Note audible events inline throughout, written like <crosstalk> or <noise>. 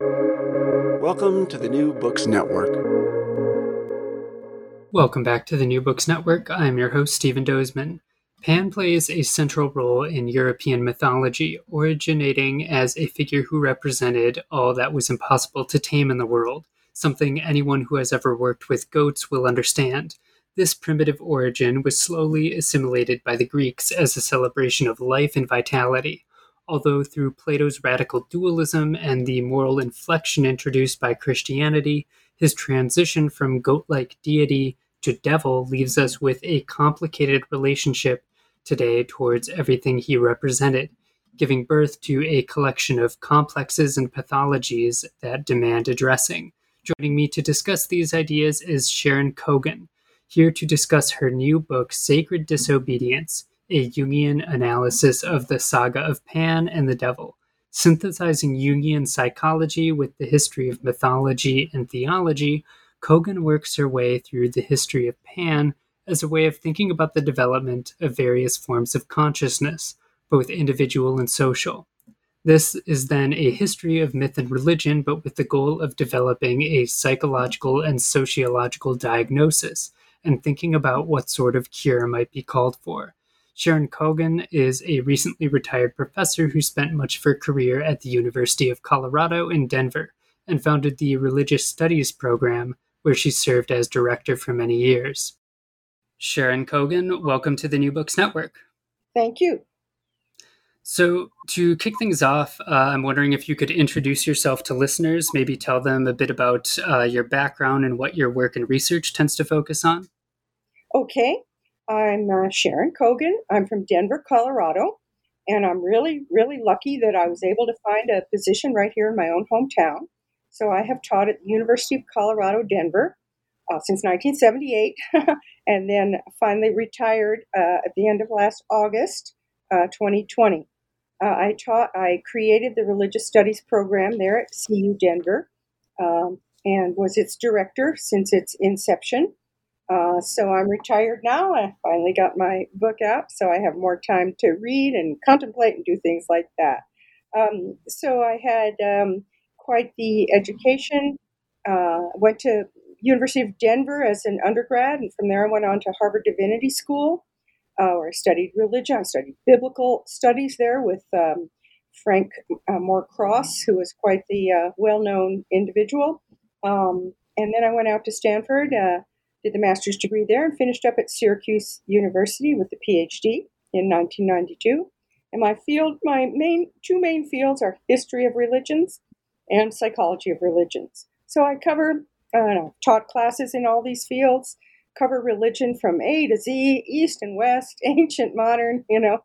Welcome to the New Books Network. Welcome back to the New Books Network. I'm your host, Stephen Dozeman. Pan plays a central role in European mythology, originating as a figure who represented all that was impossible to tame in the world, something anyone who has ever worked with goats will understand. This primitive origin was slowly assimilated by the Greeks as a celebration of life and vitality although through Plato's radical dualism and the moral inflection introduced by Christianity, his transition from goat like deity to devil leaves us with a complicated relationship today towards everything he represented, giving birth to a collection of complexes and pathologies that demand addressing. Joining me to discuss these ideas is Sharon Cogan, here to discuss her new book, Sacred Disobedience a Jungian analysis of the saga of Pan and the Devil, synthesizing Jungian psychology with the history of mythology and theology. Cogan works her way through the history of Pan as a way of thinking about the development of various forms of consciousness, both individual and social. This is then a history of myth and religion, but with the goal of developing a psychological and sociological diagnosis and thinking about what sort of cure might be called for. Sharon Cogan is a recently retired professor who spent much of her career at the University of Colorado in Denver and founded the Religious Studies program, where she served as director for many years. Sharon Cogan, welcome to the New Books Network. Thank you. So, to kick things off, uh, I'm wondering if you could introduce yourself to listeners, maybe tell them a bit about uh, your background and what your work and research tends to focus on. Okay. I'm uh, Sharon Cogan. I'm from Denver, Colorado, and I'm really, really lucky that I was able to find a position right here in my own hometown. So I have taught at the University of Colorado, Denver, uh, since 1978, <laughs> and then finally retired uh, at the end of last August, 2020. Uh, uh, I taught, I created the religious studies program there at CU Denver, um, and was its director since its inception. Uh, so I'm retired now. I finally got my book out, so I have more time to read and contemplate and do things like that. Um, so I had um, quite the education. Uh, went to University of Denver as an undergrad, and from there I went on to Harvard Divinity School, uh, where I studied religion. I studied biblical studies there with um, Frank uh, Moore Cross, who was quite the uh, well-known individual. Um, and then I went out to Stanford uh, did the master's degree there, and finished up at Syracuse University with the PhD in 1992. And my field, my main two main fields are history of religions and psychology of religions. So I cover, uh, taught classes in all these fields, cover religion from A to Z, East and West, <laughs> ancient, modern, you know,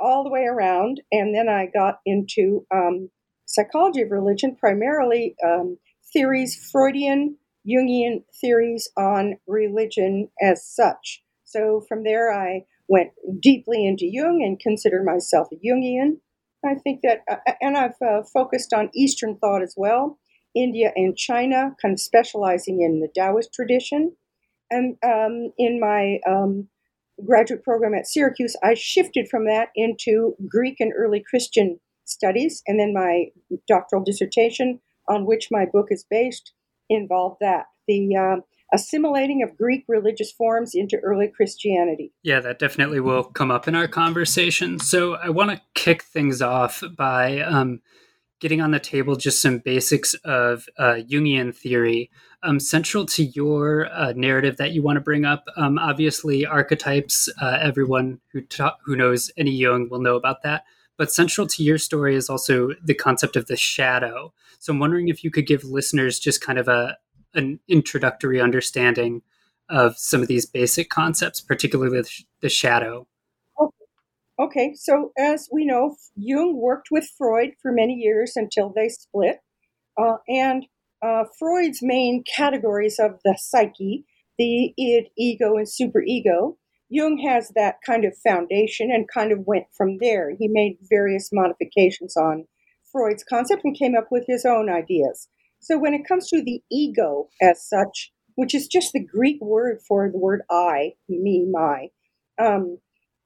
all the way around. And then I got into um, psychology of religion, primarily um, theories, Freudian Jungian theories on religion as such. So from there, I went deeply into Jung and consider myself a Jungian. I think that, uh, uh, and I've uh, focused on Eastern thought as well, India and China, kind of specializing in the Taoist tradition. And um, in my um, graduate program at Syracuse, I shifted from that into Greek and early Christian studies. And then my doctoral dissertation, on which my book is based, involved that the uh, assimilating of Greek religious forms into early Christianity. Yeah, that definitely will come up in our conversation. So I want to kick things off by um, getting on the table just some basics of uh, Jungian theory. Um, central to your uh, narrative that you want to bring up, um, obviously archetypes. Uh, everyone who ta- who knows any Jung will know about that. But central to your story is also the concept of the shadow. So I'm wondering if you could give listeners just kind of a an introductory understanding of some of these basic concepts, particularly the shadow. Okay, so as we know, Jung worked with Freud for many years until they split. Uh, and uh, Freud's main categories of the psyche, the id, ego, and superego, Jung has that kind of foundation and kind of went from there. He made various modifications on Freud's concept and came up with his own ideas. So when it comes to the ego as such, which is just the Greek word for the word I, me, my, um,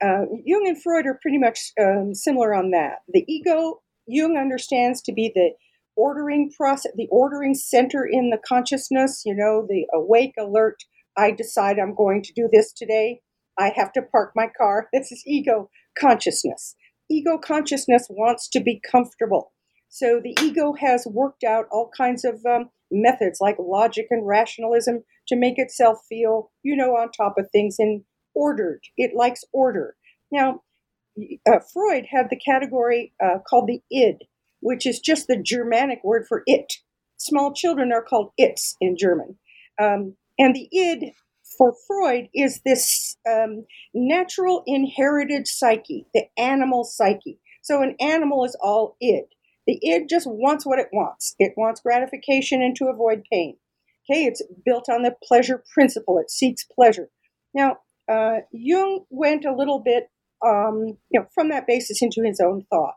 uh, Jung and Freud are pretty much um, similar on that. The ego, Jung understands to be the ordering process, the ordering center in the consciousness, you know, the awake, alert, I decide I'm going to do this today. I have to park my car. <laughs> This is ego consciousness. Ego consciousness wants to be comfortable. So the ego has worked out all kinds of um, methods like logic and rationalism to make itself feel, you know, on top of things and ordered. It likes order. Now, uh, Freud had the category uh, called the id, which is just the Germanic word for it. Small children are called its in German. Um, and the id for Freud is this um, natural inherited psyche, the animal psyche. So an animal is all id. The id just wants what it wants. It wants gratification and to avoid pain. Okay, it's built on the pleasure principle. It seeks pleasure. Now, uh, Jung went a little bit, um, you know, from that basis into his own thought.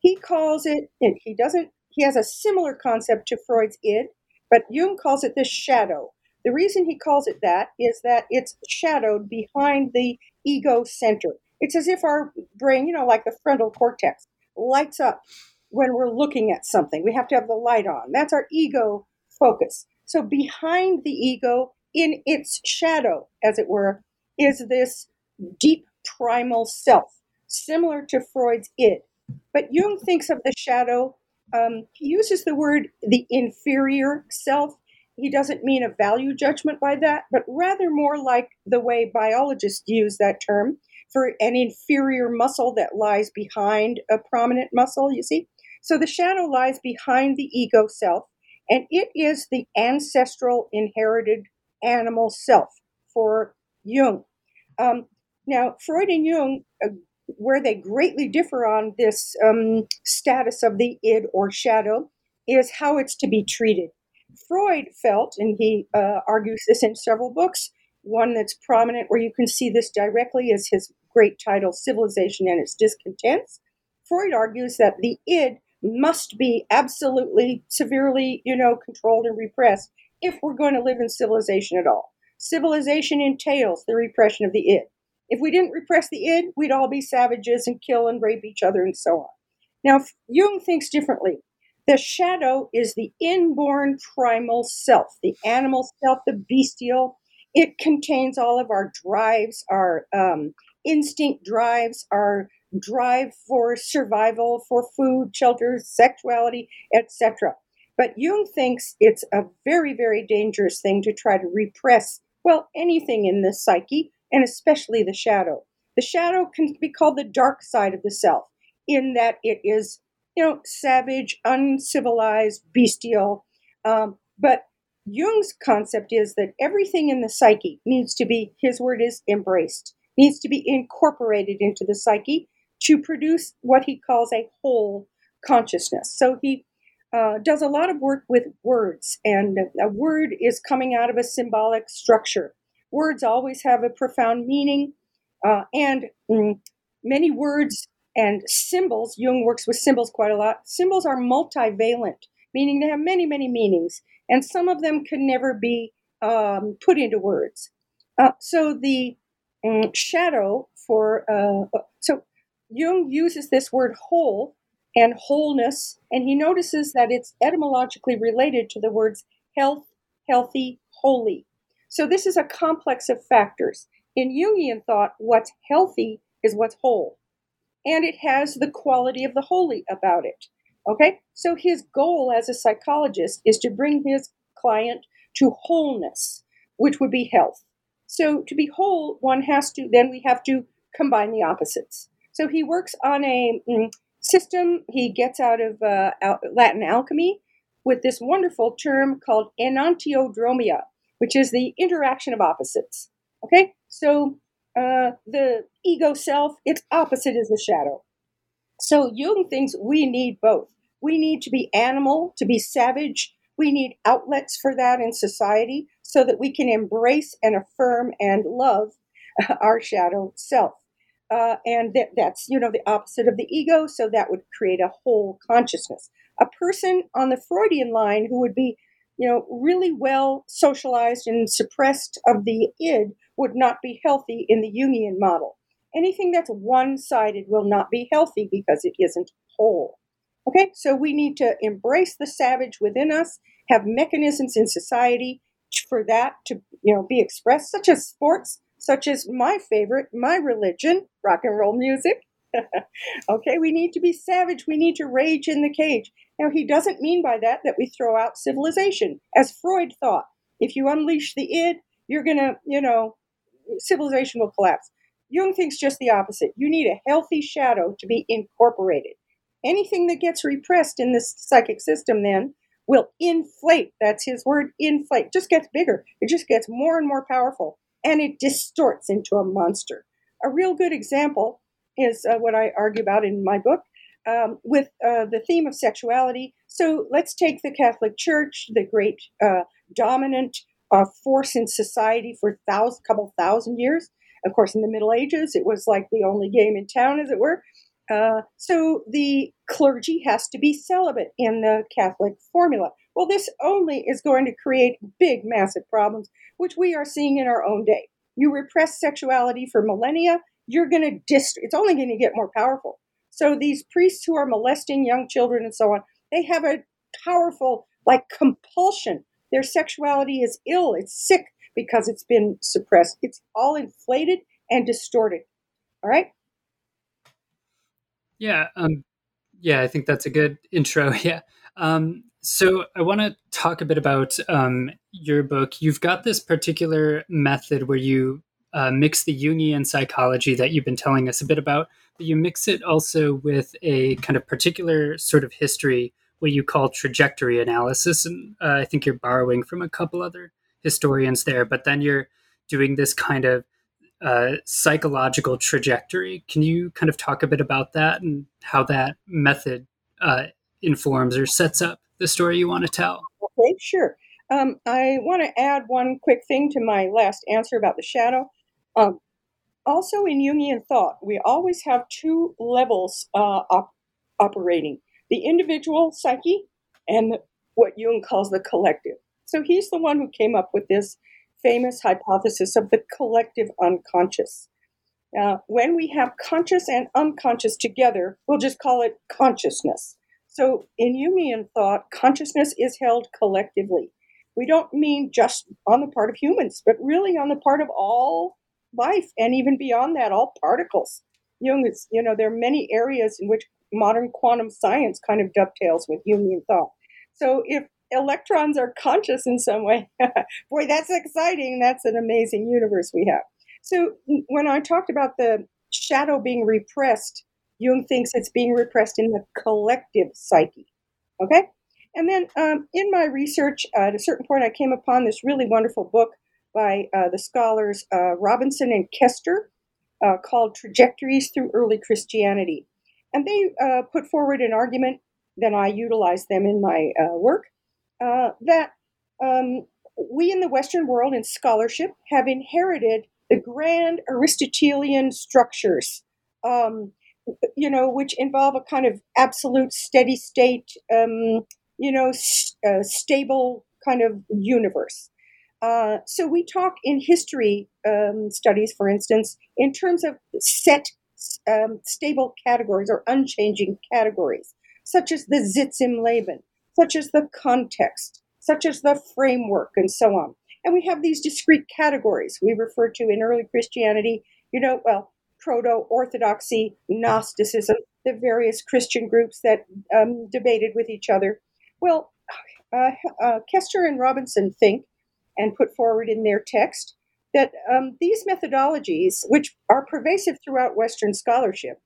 He calls it. He doesn't. He has a similar concept to Freud's id, but Jung calls it the shadow. The reason he calls it that is that it's shadowed behind the ego center. It's as if our brain, you know, like the frontal cortex, lights up when we're looking at something. We have to have the light on. That's our ego focus. So behind the ego, in its shadow, as it were, is this deep primal self, similar to Freud's id. But Jung thinks of the shadow, um, he uses the word the inferior self he doesn't mean a value judgment by that, but rather more like the way biologists use that term for an inferior muscle that lies behind a prominent muscle, you see? So the shadow lies behind the ego self, and it is the ancestral inherited animal self for Jung. Um, now, Freud and Jung, uh, where they greatly differ on this um, status of the id or shadow, is how it's to be treated. Freud felt, and he uh, argues this in several books, one that's prominent where you can see this directly is his great title, Civilization and Its Discontents. Freud argues that the id must be absolutely severely, you know, controlled and repressed if we're going to live in civilization at all. Civilization entails the repression of the id. If we didn't repress the id, we'd all be savages and kill and rape each other and so on. Now, Jung thinks differently. The shadow is the inborn primal self, the animal self, the bestial. It contains all of our drives, our um, instinct drives, our drive for survival, for food, shelter, sexuality, etc. But Jung thinks it's a very, very dangerous thing to try to repress, well, anything in the psyche, and especially the shadow. The shadow can be called the dark side of the self, in that it is you know, savage, uncivilized, bestial. Um, but Jung's concept is that everything in the psyche needs to be, his word is embraced, needs to be incorporated into the psyche to produce what he calls a whole consciousness. So he uh, does a lot of work with words, and a word is coming out of a symbolic structure. Words always have a profound meaning, uh, and mm, many words and symbols, Jung works with symbols quite a lot. Symbols are multivalent, meaning they have many, many meanings, and some of them can never be um, put into words. Uh, so the um, shadow for, uh, so Jung uses this word whole and wholeness, and he notices that it's etymologically related to the words health, healthy, holy. So this is a complex of factors. In Jungian thought, what's healthy is what's whole and it has the quality of the holy about it. Okay? So his goal as a psychologist is to bring his client to wholeness, which would be health. So to be whole, one has to, then we have to combine the opposites. So he works on a mm, system he gets out of uh, Latin alchemy with this wonderful term called enantiodromia, which is the interaction of opposites. Okay? So uh, the ego self, its opposite is the shadow. So Jung thinks we need both. We need to be animal, to be savage. We need outlets for that in society so that we can embrace and affirm and love <laughs> our shadow self. Uh, and that, that's, you know, the opposite of the ego. So that would create a whole consciousness. A person on the Freudian line who would be, you know, really well socialized and suppressed of the id would not be healthy in the Jungian model. Anything that's one sided will not be healthy because it isn't whole. Okay, so we need to embrace the savage within us, have mechanisms in society for that to you know be expressed, such as sports, such as my favorite, my religion, rock and roll music. <laughs> okay, we need to be savage. We need to rage in the cage. Now, he doesn't mean by that that we throw out civilization, as Freud thought. If you unleash the id, you're going to, you know, civilization will collapse. Jung thinks just the opposite. You need a healthy shadow to be incorporated. Anything that gets repressed in this psychic system then will inflate. That's his word, inflate. Just gets bigger. It just gets more and more powerful and it distorts into a monster. A real good example is uh, what I argue about in my book um, with uh, the theme of sexuality. So let's take the Catholic Church, the great uh, dominant uh, force in society for a thousand, couple thousand years. Of course, in the Middle Ages, it was like the only game in town, as it were. Uh, so the clergy has to be celibate in the Catholic formula. Well, this only is going to create big, massive problems, which we are seeing in our own day. You repress sexuality for millennia, you're going to dist. It's only going to get more powerful. So these priests who are molesting young children and so on, they have a powerful, like compulsion. Their sexuality is ill. It's sick because it's been suppressed. It's all inflated and distorted. All right. Yeah. Um, yeah, I think that's a good <laughs> intro. Yeah. Um, so I want to talk a bit about um, your book. You've got this particular method where you uh, mix the Jungian psychology that you've been telling us a bit about, but you mix it also with a kind of particular sort of history, what you call trajectory analysis. And uh, I think you're borrowing from a couple other historians there, but then you're doing this kind of uh, psychological trajectory. Can you kind of talk a bit about that and how that method uh, informs or sets up the story you want to tell? Okay, sure. Um, I want to add one quick thing to my last answer about the shadow. Um, also, in Jungian thought, we always have two levels uh, op- operating the individual psyche and what Jung calls the collective. So he's the one who came up with this famous hypothesis of the collective unconscious. Uh, when we have conscious and unconscious together, we'll just call it consciousness. So in Jungian thought, consciousness is held collectively. We don't mean just on the part of humans, but really on the part of all life and even beyond that, all particles. Jung is, you know, there are many areas in which modern quantum science kind of dovetails with Jungian thought. So if electrons are conscious in some way. <laughs> Boy, that's exciting. That's an amazing universe we have. So when I talked about the shadow being repressed, Jung thinks it's being repressed in the collective psyche. Okay? And then um, in my research, uh, at a certain point, I came upon this really wonderful book by uh, the scholars uh, Robinson and Koester uh, called Trajectories Through Early Christianity. And they uh, put forward an argument, then I utilized them in my uh, work, uh, that um, we in the Western world in scholarship have inherited the grand Aristotelian structures, um, you know, which involve a kind of absolute steady state, um, you know, stable kind of universe. Uh, so we talk in history um, studies, for instance, in terms of set um, stable categories or unchanging categories, such as the Sitz im Leben, such as the context, such as the framework, and so on. And we have these discrete categories we refer to in early Christianity, you know, well, proto orthodoxy, Gnosticism, the various Christian groups that um, debated with each other. Well, uh, uh, Koester and Robinson think and put forward in their text that um, these methodologies, which are pervasive throughout Western scholarship,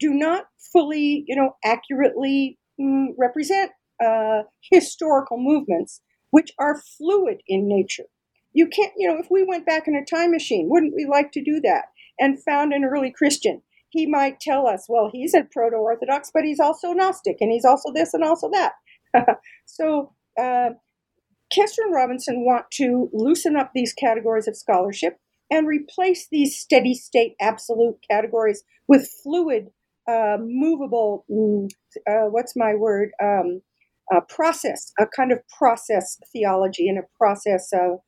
do not fully, you know, accurately mm, represent uh, historical movements which are fluid in nature. You can't, you know, if we went back in a time machine, wouldn't we like to do that? And found an early Christian he might tell us, well, he's a proto Orthodox, but he's also Gnostic, and he's also this and also that. <laughs> so, uh, Koester and Robinson want to loosen up these categories of scholarship and replace these steady state absolute categories with fluid, uh, movable, mm, uh, what's my word? Um, process, a kind of process theology and a process of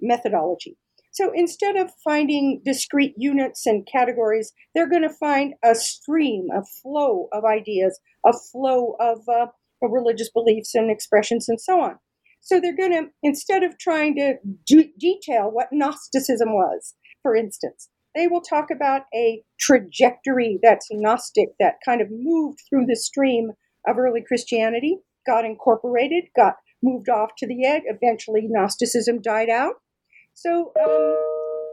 methodology. So instead of finding discrete units and categories, they're going to find a stream, a flow of ideas, a flow of uh, religious beliefs and expressions, and so on. So they're going to, instead of trying to detail what Gnosticism was, for instance, they will talk about a trajectory that's Gnostic, that kind of moved through the stream of early Christianity, got incorporated, got moved off to the edge. Eventually, Gnosticism died out. So um,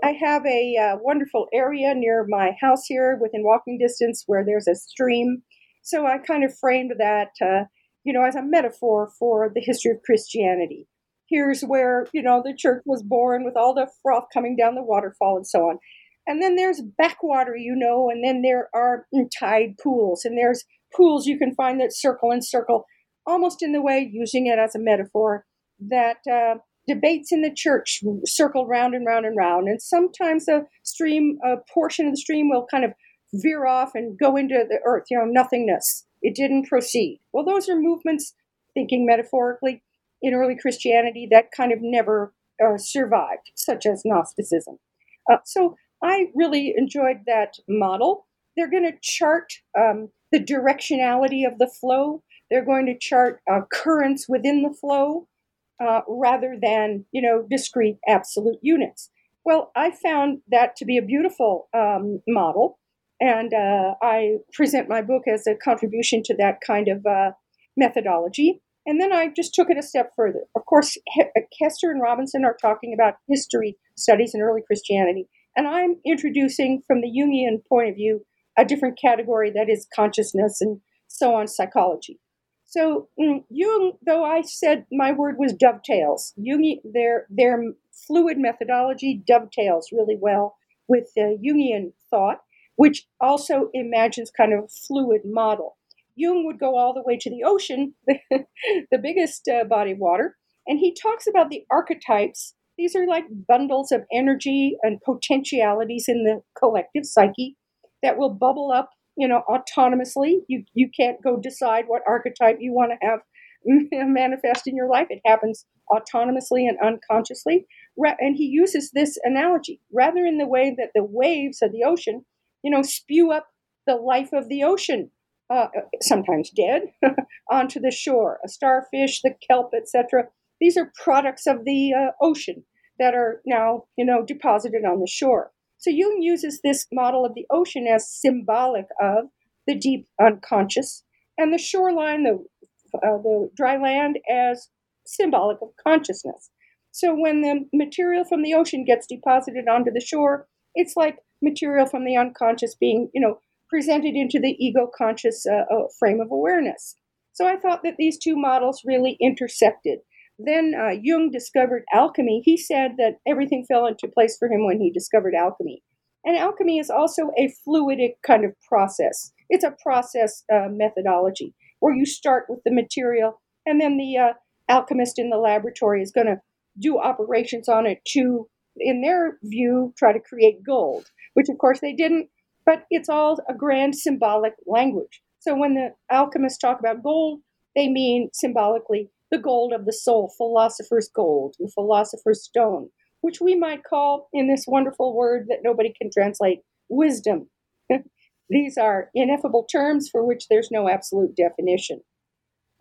I have a uh, wonderful area near my house here within walking distance where there's a stream. So I kind of framed that, uh, you know, as a metaphor for the history of Christianity. Here's where, you know, the church was born with all the froth coming down the waterfall and so on. And then there's backwater, you know, and then there are tide pools, and there's pools you can find that circle and circle, almost in the way, using it as a metaphor, that uh, debates in the church circled round and round and round. And sometimes a stream, a portion of the stream will kind of veer off and go into the earth, you know, nothingness. It didn't proceed. Well, those are movements, thinking metaphorically, in early Christianity that kind of never uh, survived, such as Gnosticism. Uh, so I really enjoyed that model. They're going to chart um, the directionality of the flow. They're going to chart uh, currents within the flow uh, rather than you know discrete absolute units. Well, I found that to be a beautiful um, model, and uh, I present my book as a contribution to that kind of uh, methodology. And then I just took it a step further. Of course, Koester and Robinson are talking about history studies in early Christianity, and I'm introducing from the Jungian point of view a different category that is consciousness and so on psychology. So mm, Jung, though I said my word was dovetails, Jung, their their fluid methodology dovetails really well with the Jungian thought, which also imagines kind of a fluid model. Jung would go all the way to the ocean, <laughs> the biggest uh, body of water, and he talks about the archetypes. These are like bundles of energy and potentialities in the collective psyche that will bubble up you know, autonomously. You you can't go decide what archetype you want to have <laughs> manifest in your life. It happens autonomously and unconsciously. And he uses this analogy rather in the way that the waves of the ocean, you know, spew up the life of the ocean, uh, sometimes dead, <laughs> onto the shore. A starfish, the kelp, etc. These are products of the uh, ocean that are now, you know, deposited on the shore. So Jung uses this model of the ocean as symbolic of the deep unconscious, and the shoreline, the uh, the dry land, as symbolic of consciousness. So when the material from the ocean gets deposited onto the shore, it's like material from the unconscious being, you know, presented into the ego conscious uh, uh, frame of awareness. So I thought that these two models really intersected. Then uh, Jung discovered alchemy. He said that everything fell into place for him when he discovered alchemy. And alchemy is also a fluidic kind of process. It's a process uh, methodology where you start with the material, and then the uh, alchemist in the laboratory is going to do operations on it to, in their view, try to create gold, which of course they didn't, but it's all a grand symbolic language. So when the alchemists talk about gold, they mean symbolically the gold of the soul, philosopher's gold, the philosopher's stone, which we might call, in this wonderful word that nobody can translate, wisdom. <laughs> These are ineffable terms for which there's no absolute definition.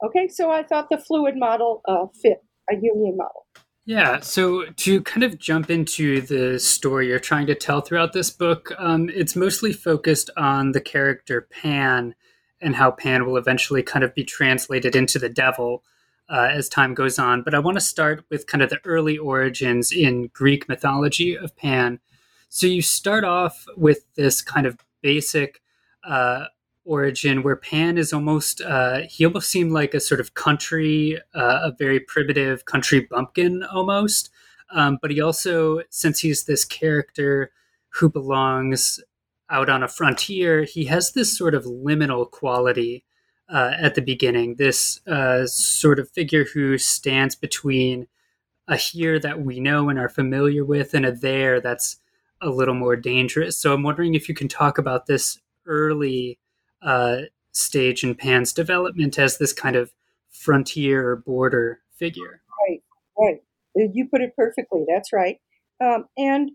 Okay, so I thought the fluid model uh, fit a Jungian model. Yeah, so to kind of jump into the story you're trying to tell throughout this book, um, it's mostly focused on the character Pan and how Pan will eventually kind of be translated into the devil uh, as time goes on. But I want to start with kind of the early origins in Greek mythology of Pan. So you start off with this kind of basic uh, origin where Pan is almost, uh, he almost seemed like a sort of country, uh, a very primitive country bumpkin almost. Um, but he also, since he's this character who belongs out on a frontier, he has this sort of liminal quality uh, at the beginning. This uh, sort of figure who stands between a here that we know and are familiar with, and a there that's a little more dangerous. So I'm wondering if you can talk about this early uh, stage in Pan's development as this kind of frontier or border figure. Right, right. You put it perfectly. That's right. Um, and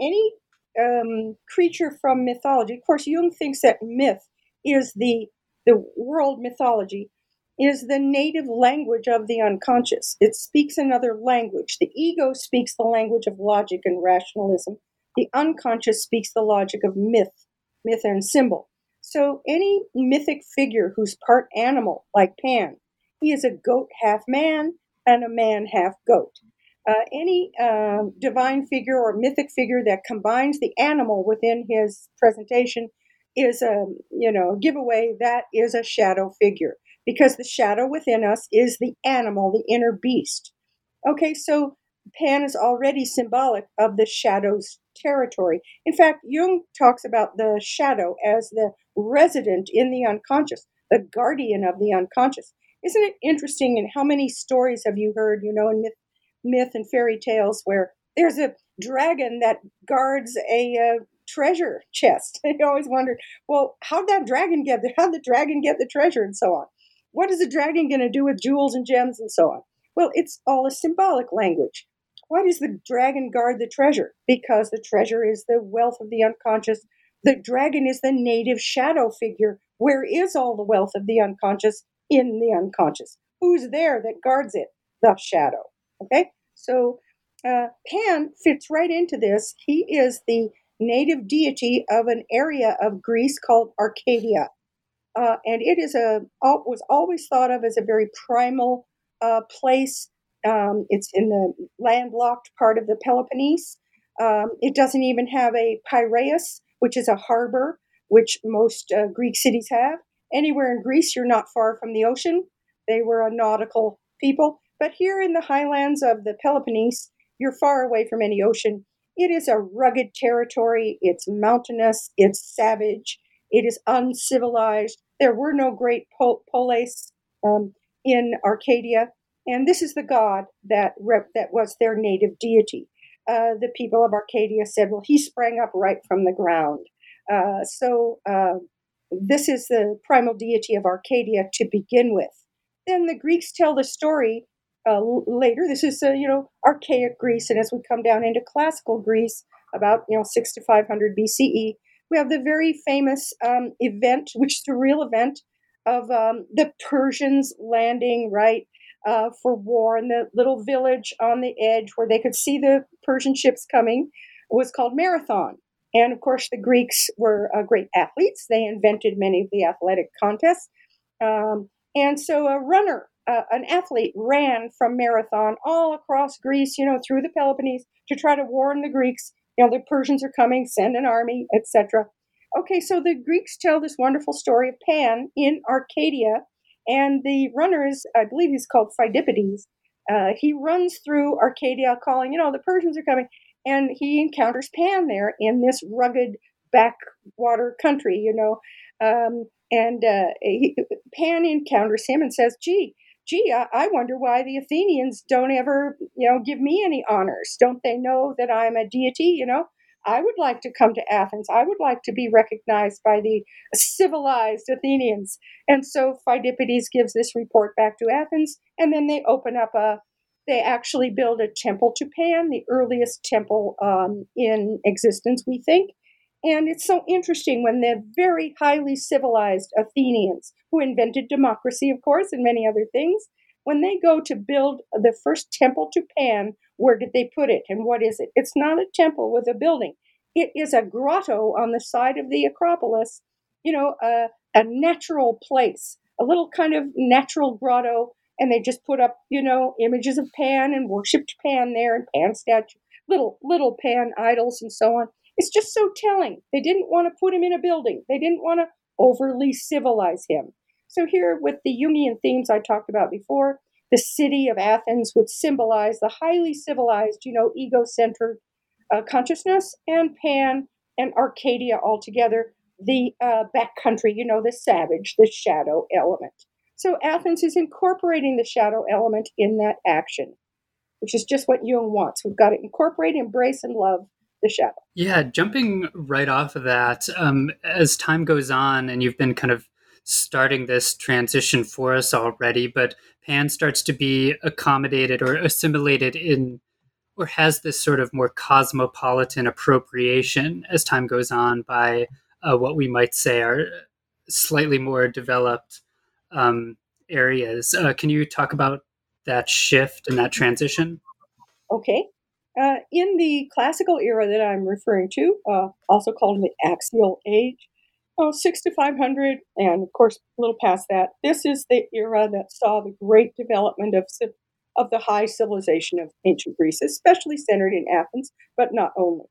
any um, creature from mythology, of course, Jung thinks that myth is the the world mythology is the native language of the unconscious. It speaks another language. The ego speaks the language of logic and rationalism. The unconscious speaks the logic of myth, myth and symbol. So any mythic figure who's part animal, like Pan, he is a goat half man and a man half goat. Uh, any uh, divine figure or mythic figure that combines the animal within his presentation is a you know giveaway that is a shadow figure because the shadow within us is the animal, the inner beast. Okay, so Pan is already symbolic of the shadow's territory. In fact, Jung talks about the shadow as the resident in the unconscious, the guardian of the unconscious. Isn't it interesting? And how many stories have you heard, you know, in myth, myth and fairy tales where there's a dragon that guards a uh, treasure chest? <laughs> I always wondered, well, how'd that dragon get there? How'd the dragon get the treasure and so on? What is the dragon going to do with jewels and gems and so on? Well, it's all a symbolic language. Why does the dragon guard the treasure? Because the treasure is the wealth of the unconscious. The dragon is the native shadow figure. Where is all the wealth of the unconscious? In the unconscious. Who's there that guards it? The shadow. Okay? So uh, Pan fits right into this. He is the native deity of an area of Greece called Arcadia. Uh, and it is a was always thought of as a very primal uh, place. Um, it's in the landlocked part of the Peloponnese. Um, it doesn't even have a Piraeus, which is a harbor, which most uh, Greek cities have. Anywhere in Greece, you're not far from the ocean. They were a nautical people. But here in the highlands of the Peloponnese, you're far away from any ocean. It is a rugged territory. It's mountainous. It's savage. It is uncivilized. There were no great pol- polis um, in Arcadia, and this is the god that rep- that was their native deity. Uh, the people of Arcadia said, "Well, he sprang up right from the ground." Uh, so uh, this is the primal deity of Arcadia to begin with. Then the Greeks tell the story uh, later. This is uh, you know archaic Greece, and as we come down into classical Greece, about you know six to five hundred BCE, we have the very famous um, event, <laughs> which is the real event of um, the Persians landing right uh, for war in the little village on the edge where they could see the Persian ships coming was called Marathon. And of course, the Greeks were uh, great athletes. They invented many of the athletic contests. Um, and so a runner, uh, an athlete, ran from Marathon all across Greece, you know, through the Peloponnese to try to warn the Greeks you know, the Persians are coming, send an army, etc. Okay, so the Greeks tell this wonderful story of Pan in Arcadia, and the runner is, I believe he's called Phidippides. Uh, he runs through Arcadia calling, you know, the Persians are coming, and he encounters Pan there in this rugged backwater country, you know. Um, and uh, he, Pan encounters him and says, gee, gee, I, I wonder why the Athenians don't ever, you know, give me any honors. Don't they know that I'm a deity, you know? I would like to come to Athens. I would like to be recognized by the civilized Athenians. And so Phidippides gives this report back to Athens, and then they open up a, they actually build a temple to Pan, the earliest temple um, in existence, we think. And it's so interesting when the very highly civilized Athenians, who invented democracy, of course, and many other things, when they go to build the first temple to Pan, where did they put it and what is it? It's not a temple with a building. It is a grotto on the side of the Acropolis, you know, a, a natural place, a little kind of natural grotto. And they just put up, you know, images of Pan and worshipped Pan there and Pan statue, little, little Pan idols and so on. It's just so telling. They didn't want to put him in a building, they didn't want to overly civilize him. So, here with the Jungian themes I talked about before, the city of Athens would symbolize the highly civilized, you know, ego centered uh, consciousness, and Pan and Arcadia altogether, the uh, backcountry, you know, the savage, the shadow element. So Athens is incorporating the shadow element in that action, which is just what Jung wants. We've got to incorporate, embrace, and love the shadow. Yeah, jumping right off of that, um, as time goes on and you've been kind of starting this transition for us already, but Pan starts to be accommodated or assimilated in or has this sort of more cosmopolitan appropriation as time goes on by uh, what we might say are slightly more developed um, areas. Uh, can you talk about that shift and that transition? Okay. Uh, in the classical era that I'm referring to, uh, also called the axial age, oh, 6 to 500, and of course, a little past that, this is the era that saw the great development of of the high civilization of ancient Greece, especially centered in Athens, but not only.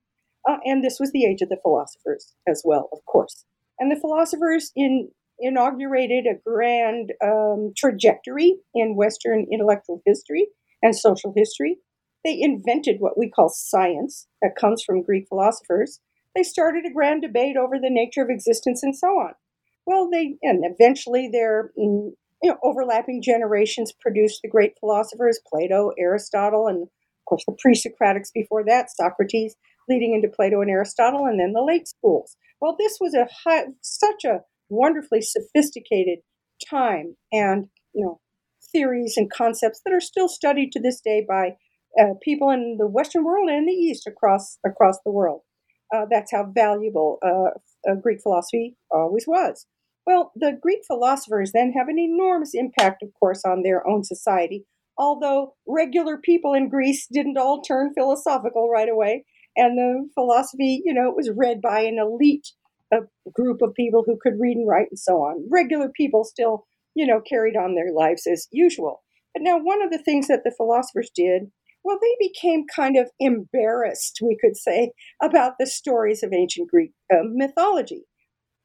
Uh, and this was the age of the philosophers as well, of course. And the philosophers in, inaugurated a grand um, trajectory in Western intellectual history and social history. They invented what we call science, that comes from Greek philosophers. They started a grand debate over the nature of existence and so on. Well, they and eventually their mm, you know, overlapping generations produced the great philosophers Plato, Aristotle, and of course the pre-Socratics before that, Socrates, leading into Plato and Aristotle, and then the late schools. Well, this was a high, such a wonderfully sophisticated time, and you know, theories and concepts that are still studied to this day by uh, people in the Western world and the East across across the world. Uh, that's how valuable uh, Greek philosophy always was. Well, the Greek philosophers then have an enormous impact, of course, on their own society, although regular people in Greece didn't all turn philosophical right away. And the philosophy, you know, it was read by an elite uh, group of people who could read and write and so on. Regular people still, you know, carried on their lives as usual. But now, one of the things that the philosophers did, well, they became kind of embarrassed, we could say, about the stories of ancient Greek uh, mythology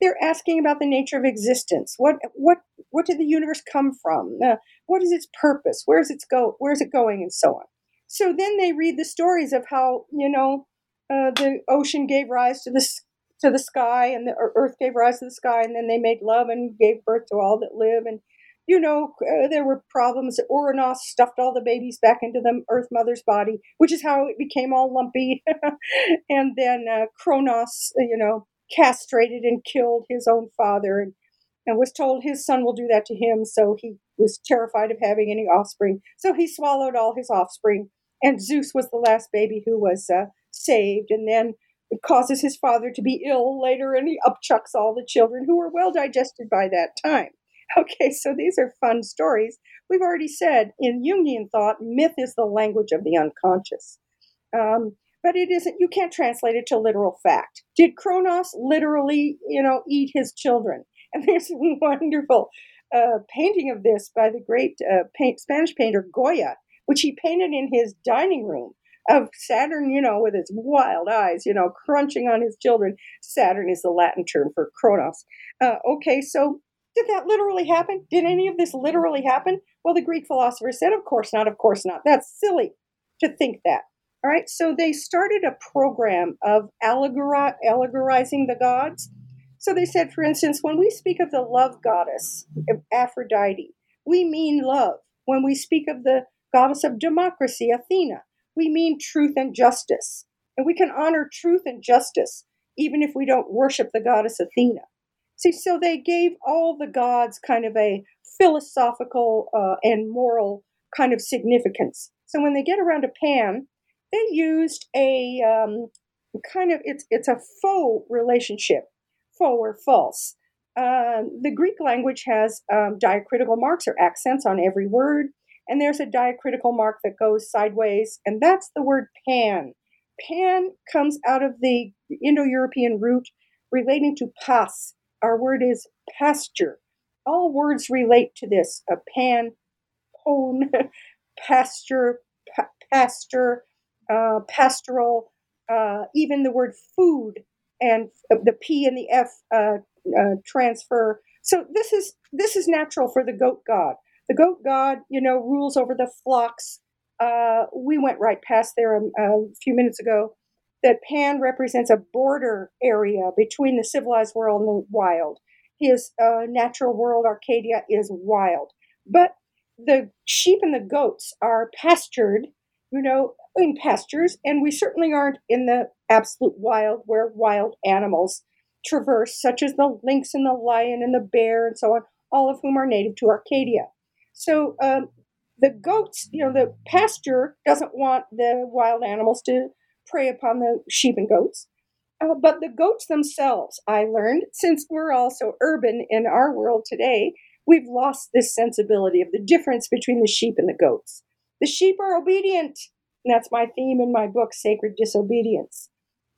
they're asking about the nature of existence. What what what did the universe come from? Uh, what is its purpose? Where is it go? Where is it going? And so on. So then they read the stories of how you know uh, the ocean gave rise to the to the sky, and the earth gave rise to the sky, and then they made love and gave birth to all that live. And you know uh, there were problems. Ouranos stuffed all the babies back into the Earth Mother's body, which is how it became all lumpy. <laughs> and then uh, Kronos, you know castrated and killed his own father and, and was told his son will do that to him. So he was terrified of having any offspring. So he swallowed all his offspring. And Zeus was the last baby who was uh, saved. And then it causes his father to be ill later, and he upchucks all the children who were well digested by that time. <laughs> Okay, so these are fun stories. We've already said in Jungian thought, myth is the language of the unconscious. Um, but it isn't you can't translate it to literal fact did kronos literally you know eat his children <laughs> and there's a wonderful uh, painting of this by the great uh, paint, spanish painter goya which he painted in his dining room of saturn you know with his wild eyes you know crunching on his children saturn is the latin term for kronos uh, okay so did that literally happen did any of this literally happen well the greek philosopher said of course not of course not that's silly to think that all right, so they started a program of allegori- allegorizing the gods. So they said, for instance, when we speak of the love goddess, Aphrodite, we mean love. When we speak of the goddess of democracy, Athena, we mean truth and justice. And we can honor truth and justice even if we don't worship the goddess Athena. See, so they gave all the gods kind of a philosophical uh, and moral kind of significance. So when they get around to Pan, they used a um, kind of it's it's a faux relationship, faux or false. Um, the Greek language has um, diacritical marks or accents on every word, and there's a diacritical mark that goes sideways, and that's the word pan. Pan comes out of the Indo European root relating to pas. Our word is pasture. All words relate to this a pan, pone, <laughs> pasture, pa- pasture, uh, pastoral, uh, even the word food and the P and the F uh, uh, transfer. So this is this is natural for the goat god. The goat god, you know, rules over the flocks. Uh, we went right past there a, a few minutes ago. That Pan represents a border area between the civilized world and the wild. His uh, natural world, Arcadia, is wild. But the sheep and the goats are pastured, you know, in pastures, and we certainly aren't in the absolute wild where wild animals traverse, such as the lynx and the lion and the bear and so on, all of whom are native to Arcadia. So um, the goats, you know, the pasture doesn't want the wild animals to prey upon the sheep and goats. Uh, but the goats themselves, I learned, since we're also urban in our world today, we've lost this sensibility of the difference between the sheep and the goats. The sheep are obedient. And that's my theme in my book, Sacred Disobedience.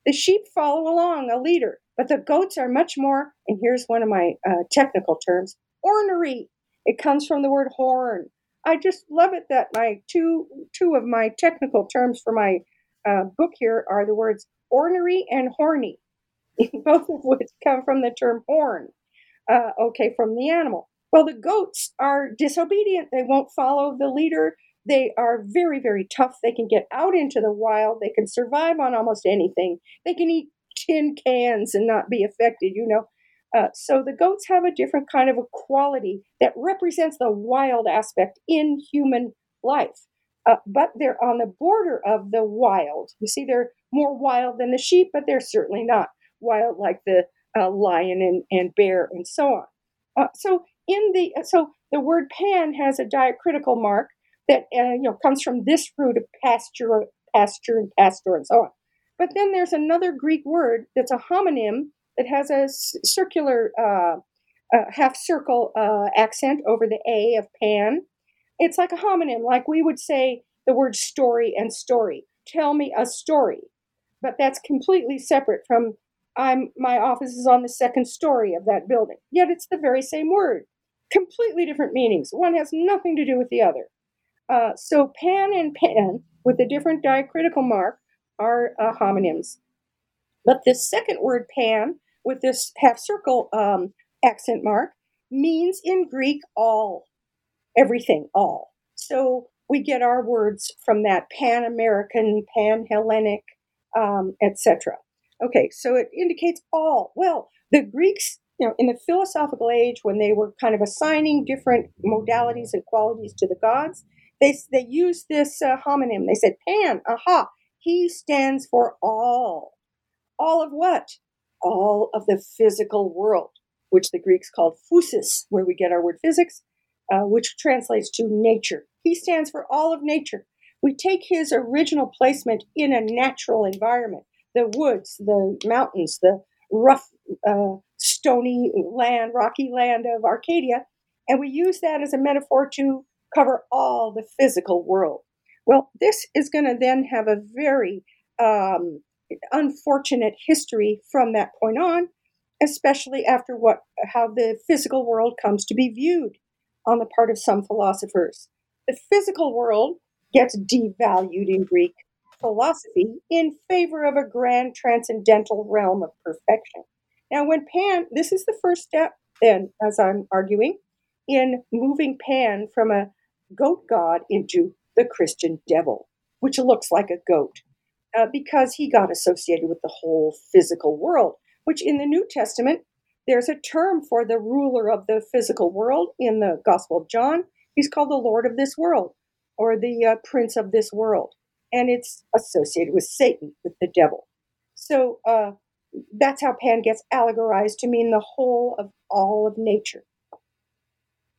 The sheep follow along a leader, but the goats are much more, and here's one of my uh, technical terms, ornery. It comes from the word horn. I just love it that my two two of my technical terms for my uh, book here are the words ornery and horny, <laughs> both of which come from the term horn. Uh, okay, from the animal. Well, the goats are disobedient. They won't follow the leader. They are very, very tough. They can get out into the wild. They can survive on almost anything. They can eat tin cans and not be affected, you know. Uh, so the goats have a different kind of a quality that represents the wild aspect in human life. Uh, but they're on the border of the wild. You see, they're more wild than the sheep, but they're certainly not wild like the uh, lion and, and bear and so on. Uh, so in the so the word pan has a diacritical mark that uh, you know comes from this root of pasture, pasture, and pastor, and so on. But then there's another Greek word that's a homonym that has a circular uh, uh, half circle uh, accent over the a of pan. It's like a homonym, like we would say the word story and story. Tell me a story, but that's completely separate from I'm my office is on the second story of that building. Yet it's the very same word completely different meanings. One has nothing to do with the other. Uh, so pan and pan with a different diacritical mark are uh, homonyms. But this second word pan with this half circle um, accent mark means in Greek all, everything, all. So we get our words from that Pan American, Pan Hellenic, um, etc. Okay, so it indicates all. Well, the Greeks you know, in the philosophical age, when they were kind of assigning different modalities and qualities to the gods, they, they used this uh, homonym. They said, Pan, aha, he stands for all. All of what? All of the physical world, which the Greeks called physis, where we get our word physics, uh, which translates to nature. He stands for all of nature. We take his original placement in a natural environment the woods, the mountains, the rough uh, stony land, rocky land of Arcadia, and we use that as a metaphor to cover all the physical world. Well, this is going to then have a very um, unfortunate history from that point on, especially after what how the physical world comes to be viewed on the part of some philosophers. The physical world gets devalued in Greek philosophy in favor of a grand transcendental realm of perfection. Now, when Pan, this is the first step, then, as I'm arguing, in moving Pan from a goat god into the Christian devil, which looks like a goat, uh, because he got associated with the whole physical world, which in the New Testament, there's a term for the ruler of the physical world in the Gospel of John. He's called the Lord of this world or the uh, Prince of this world. And it's associated with Satan, with the devil. So, uh, that's how Pan gets allegorized to mean the whole of all of nature.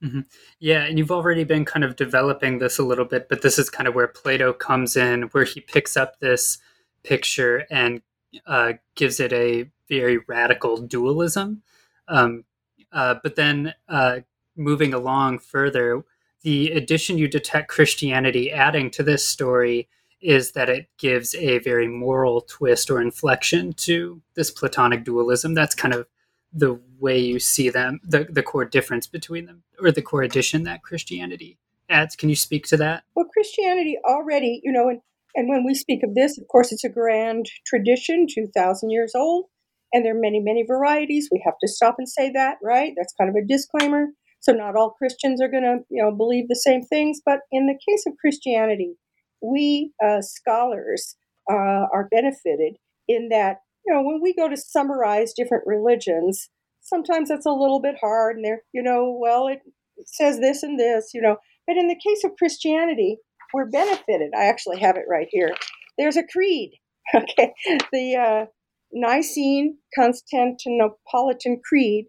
Mm-hmm. Yeah, and you've already been kind of developing this a little bit, but this is kind of where Plato comes in, where he picks up this picture and uh, gives it a very radical dualism. Um, uh, but then uh, moving along further, the addition you detect Christianity adding to this story is that it gives a very moral twist or inflection to this Platonic dualism. That's kind of the way you see them, the, the core difference between them, or the core addition that Christianity adds. Can you speak to that? Well, Christianity already, you know, and, and when we speak of this, of course, it's a grand tradition, 2,000 years old, and there are many, many varieties. We have to stop and say that, right? That's kind of a disclaimer. So not all Christians are going to, you know, believe the same things, but in the case of Christianity, we uh, scholars uh, are benefited in that, you know, when we go to summarize different religions, sometimes it's a little bit hard and they're, you know, well, it says this and this, you know. But in the case of Christianity, we're benefited. I actually have it right here. There's a creed. <laughs> Okay. The uh, Nicene Constantinopolitan Creed,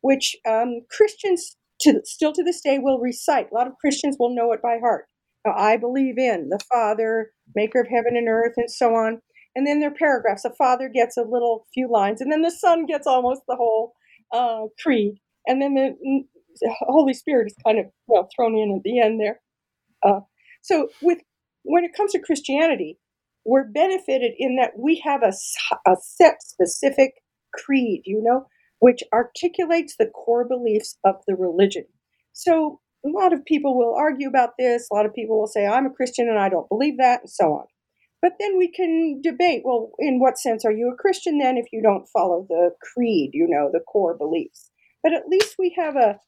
which um, Christians to, still to this day will recite. A lot of Christians will know it by heart. Now, I believe in the Father, maker of heaven and earth, and so on. And then there are paragraphs. The Father gets a little few lines, and then the Son gets almost the whole uh, creed. And then the, the, Holy Spirit is kind of well thrown in at the end there. Uh, so with when it comes to Christianity, we're benefited in that we have a, a set specific creed, you know, which articulates the core beliefs of the religion. So a lot of people will argue about this. A lot of people will say, I'm a Christian and I don't believe that, and so on. But then we can debate well, in what sense are you a Christian then if you don't follow the creed, you know, the core beliefs? But at least we have a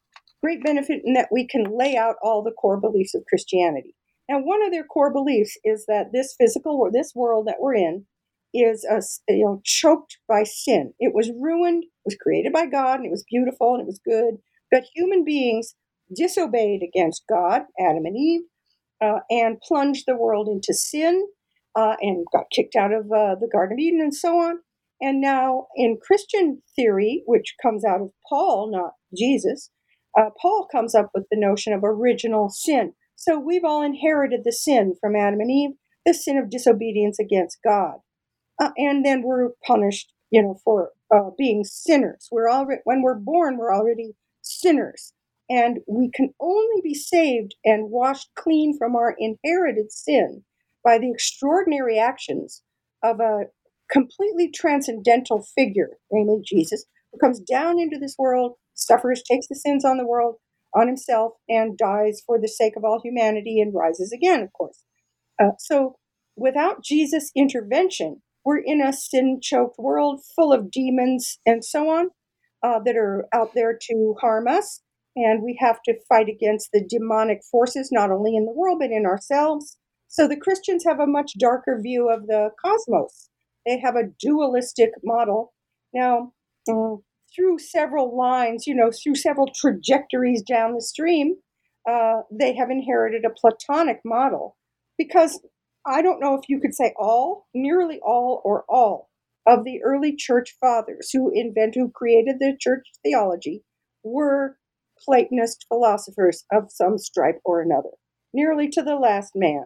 great benefit in that we can lay out all the core beliefs of Christianity. Now, one of their core beliefs is that this physical this world that we're in is a, you know choked by sin. It was ruined. It was created by God, and it was beautiful and it was good. But human beings disobeyed against God, Adam and Eve, uh, and plunged the world into sin, uh, and got kicked out of uh, the Garden of Eden, and so on. And now, in Christian theory, which comes out of Paul, not Jesus, uh, Paul comes up with the notion of original sin. So we've all inherited the sin from Adam and Eve, the sin of disobedience against God. Uh, and then we're punished, you know, for uh, being sinners. We're already, when we're born, we're already sinners. And we can only be saved and washed clean from our inherited sin by the extraordinary actions of a completely transcendental figure, namely Jesus, who comes down into this world, suffers, takes the sins on the world, on himself and dies for the sake of all humanity and rises again, of course. Uh, so without Jesus' intervention, we're in a sin choked world full of demons and so on uh, that are out there to harm us. And we have to fight against the demonic forces, not only in the world, but in ourselves. So the Christians have a much darker view of the cosmos. They have a dualistic model. Now, um, through several lines, you know, through several trajectories down the stream, uh, they have inherited a Platonic model. Because I don't know if you could say all, nearly all, or all of the early church fathers who invented, who created the church theology, were Platonist philosophers of some stripe or another, nearly to the last man.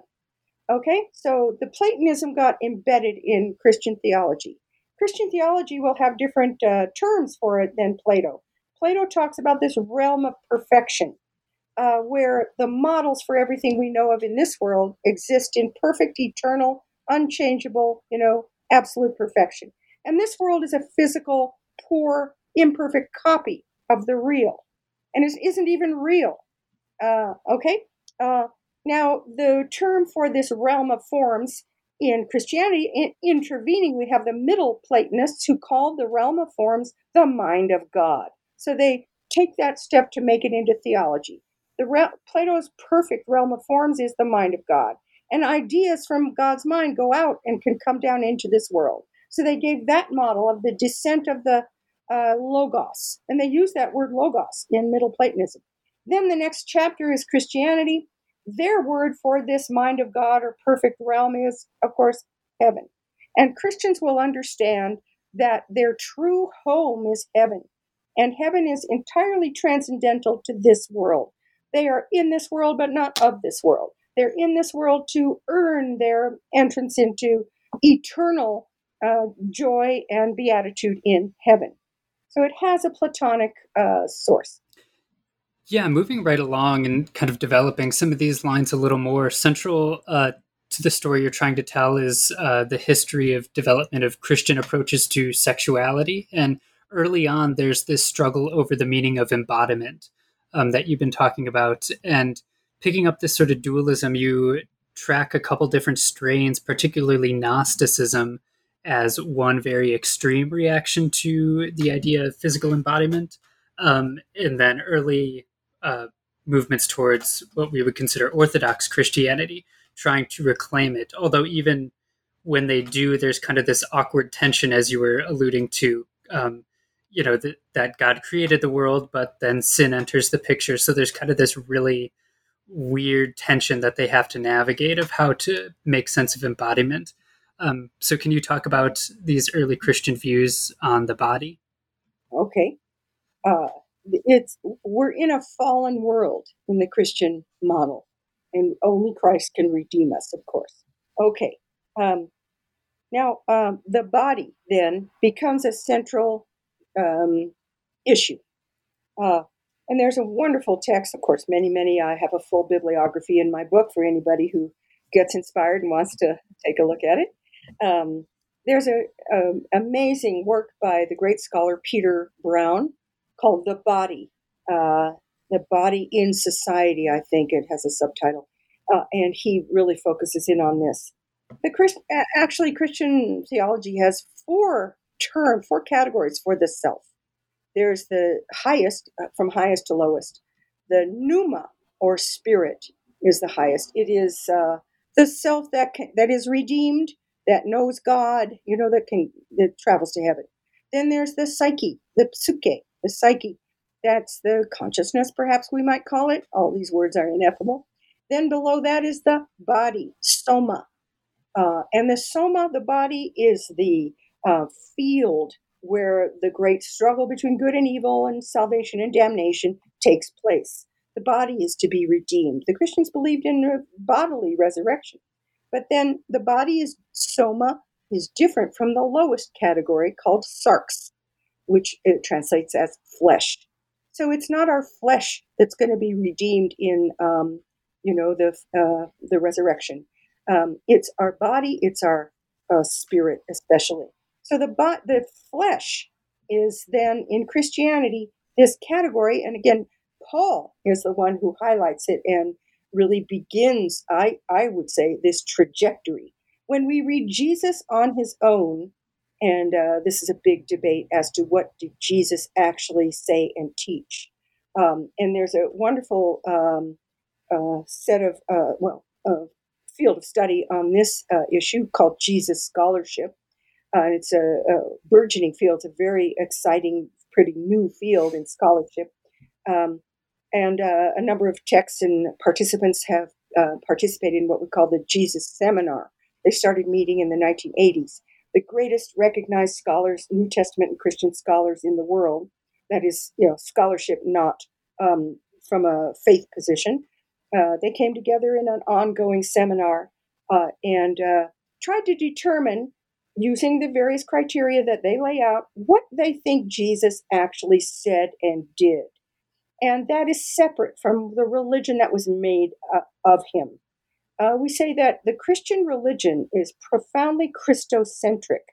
Okay, so the Platonism got embedded in Christian theology. Christian theology will have different uh, terms for it than Plato. Plato talks about this realm of perfection, uh, where the models for everything we know of in this world exist in perfect, eternal, unchangeable, you know, absolute perfection. And this world is a physical, poor, imperfect copy of the real, and it isn't even real. Uh, okay. Uh, now, the term for this realm of forms in Christianity, in intervening, we have the Middle Platonists who called the realm of forms the mind of God. So they take that step to make it into theology. The re- Plato's perfect realm of forms is the mind of God, and ideas from God's mind go out and can come down into this world. So they gave that model of the descent of the uh, logos, and they use that word logos in Middle Platonism. Then the next chapter is Christianity, their word for this mind of God or perfect realm is, of course, heaven. And Christians will understand that their true home is heaven. And heaven is entirely transcendental to this world. They are in this world, but not of this world. They're in this world to earn their entrance into eternal uh, joy and beatitude in heaven. So it has a Platonic uh, source. Yeah, moving right along and kind of developing some of these lines a little more. Central uh, to the story you're trying to tell is uh, the history of development of Christian approaches to sexuality. And early on, there's this struggle over the meaning of embodiment um, that you've been talking about. And picking up this sort of dualism, you track a couple different strains, particularly Gnosticism, as one very extreme reaction to the idea of physical embodiment. Um, and then early uh, movements towards what we would consider Orthodox Christianity, trying to reclaim it. Although even when they do, there's kind of this awkward tension, as you were alluding to. Um, you know that that God created the world, but then sin enters the picture. So there's kind of this really weird tension that they have to navigate of how to make sense of embodiment. Um, so, can you talk about these early Christian views on the body? Okay, uh, it's we're in a fallen world in the Christian model, and only Christ can redeem us, of course. Okay, um, now um, the body then becomes a central um, issue. Uh, and there's a wonderful text, of course, many, many. I have a full bibliography in my book for anybody who gets inspired and wants to take a look at it. Um, there's a, a, amazing work by the great scholar Peter Brown called "The Body," uh, "The Body in Society." I think it has a subtitle, uh, and he really focuses in on this. The Christ, actually Christian theology has four term, four categories for the self. There's the highest, uh, from highest to lowest. The pneuma or spirit is the highest. It is uh, the self that can, that is redeemed, that knows God, you know, that can that travels to heaven. Then there's the psyche, the psyche, the psyche. That's the consciousness, perhaps we might call it. All these words are ineffable. Then below that is the body, soma. Uh, and the soma, the body, is the uh, field where the great struggle between good and evil and salvation and damnation takes place. The body is to be redeemed. The Christians believed in bodily resurrection. But then the body is soma is different from the lowest category called sarx, which it translates as flesh. So it's not our flesh that's going to be redeemed in, um, you know, the uh, the resurrection. Um, it's our body. It's our uh, spirit, especially. So the the flesh is then in Christianity this category, and again, Paul is the one who highlights it and really begins, I, I would say, this trajectory. When we read Jesus on his own, and uh, this is a big debate as to what did Jesus actually say and teach. Um, and there's a wonderful um, uh, set of, uh, well, field of study on this uh, issue called Jesus Scholarship. Uh, it's a, a, burgeoning field. It's a very exciting, pretty new field in scholarship. Um, and uh, a number of texts and participants have participated in what we call the Jesus Seminar. They started meeting in the 1980s. The greatest recognized scholars, New Testament and Christian scholars in the world, that is, you know, scholarship not um, from a faith position. Uh, they came together in an ongoing seminar uh, and uh, tried to determine using the various criteria that they lay out, what they think Jesus actually said and did. And that is separate from the religion that was made uh, of him. Uh, we say that the Christian religion is profoundly Christocentric,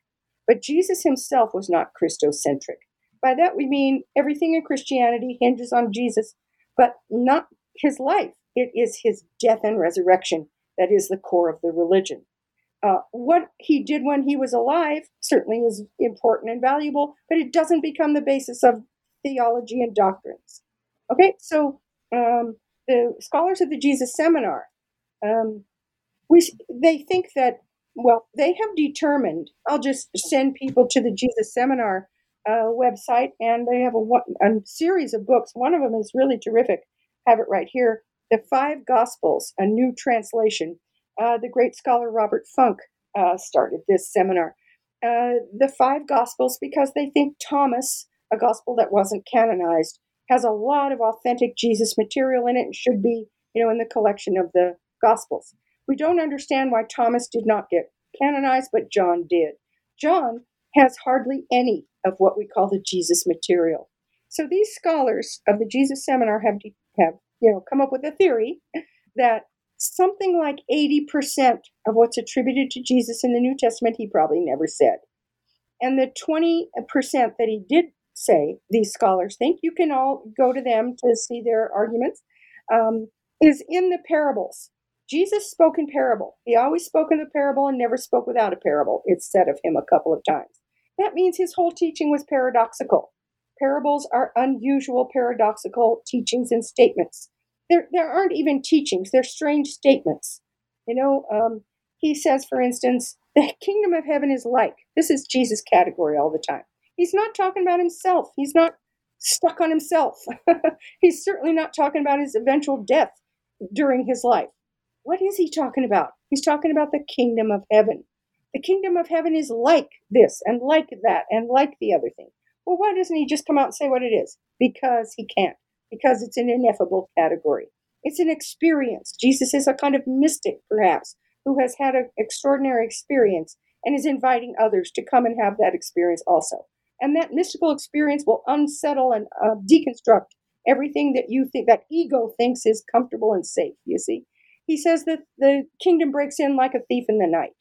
but Jesus himself was not Christocentric. By that we mean everything in Christianity hinges on Jesus, but not his life. It is his death and resurrection that is the core of the religion. Uh, what he did when he was alive certainly is important and valuable, but it doesn't become the basis of theology and doctrines. Okay, so um, the scholars of the Jesus Seminar, um, we they think that well they have determined. I'll just send people to the Jesus Seminar uh, website, and they have a, a series of books. One of them is really terrific. Have it right here. The Five Gospels, a new translation uh, the great scholar Robert Funk uh, started this seminar. Uh, the five Gospels, because they think Thomas, a gospel that wasn't canonized, has a lot of authentic Jesus material in it and should be, you know, in the collection of the Gospels. We don't understand why Thomas did not get canonized, but John did. John has hardly any of what we call the Jesus material. So these scholars of the Jesus Seminar have have you know come up with a theory that something like 80% of what's attributed to Jesus in the New Testament, he probably never said. And the 20% that he did say, these scholars think, you can all go to them to see their arguments, um, is in the parables. Jesus spoke in parable. He always spoke in a parable and never spoke without a parable. It's said of him a couple of times. That means his whole teaching was paradoxical. Parables are unusual paradoxical teachings and statements there, there aren't even teachings, they're strange statements. You know, um, he says, for instance, The kingdom of heaven is like. This is Jesus' category all the time. He's not talking about himself. He's not stuck on himself. <laughs> He's certainly not talking about his eventual death during his life. What is he talking about? He's talking about the kingdom of heaven. The kingdom of heaven is like this and like that and like the other thing. Well, why doesn't he just come out and say what it is? Because he can't, because it's an ineffable category. It's an experience. Jesus is a kind of mystic, perhaps, who has had an extraordinary experience and is inviting others to come and have that experience also. And that mystical experience will unsettle and uh, deconstruct everything that you think, that ego thinks is comfortable and safe, you see. He says that the kingdom breaks in like a thief in the night.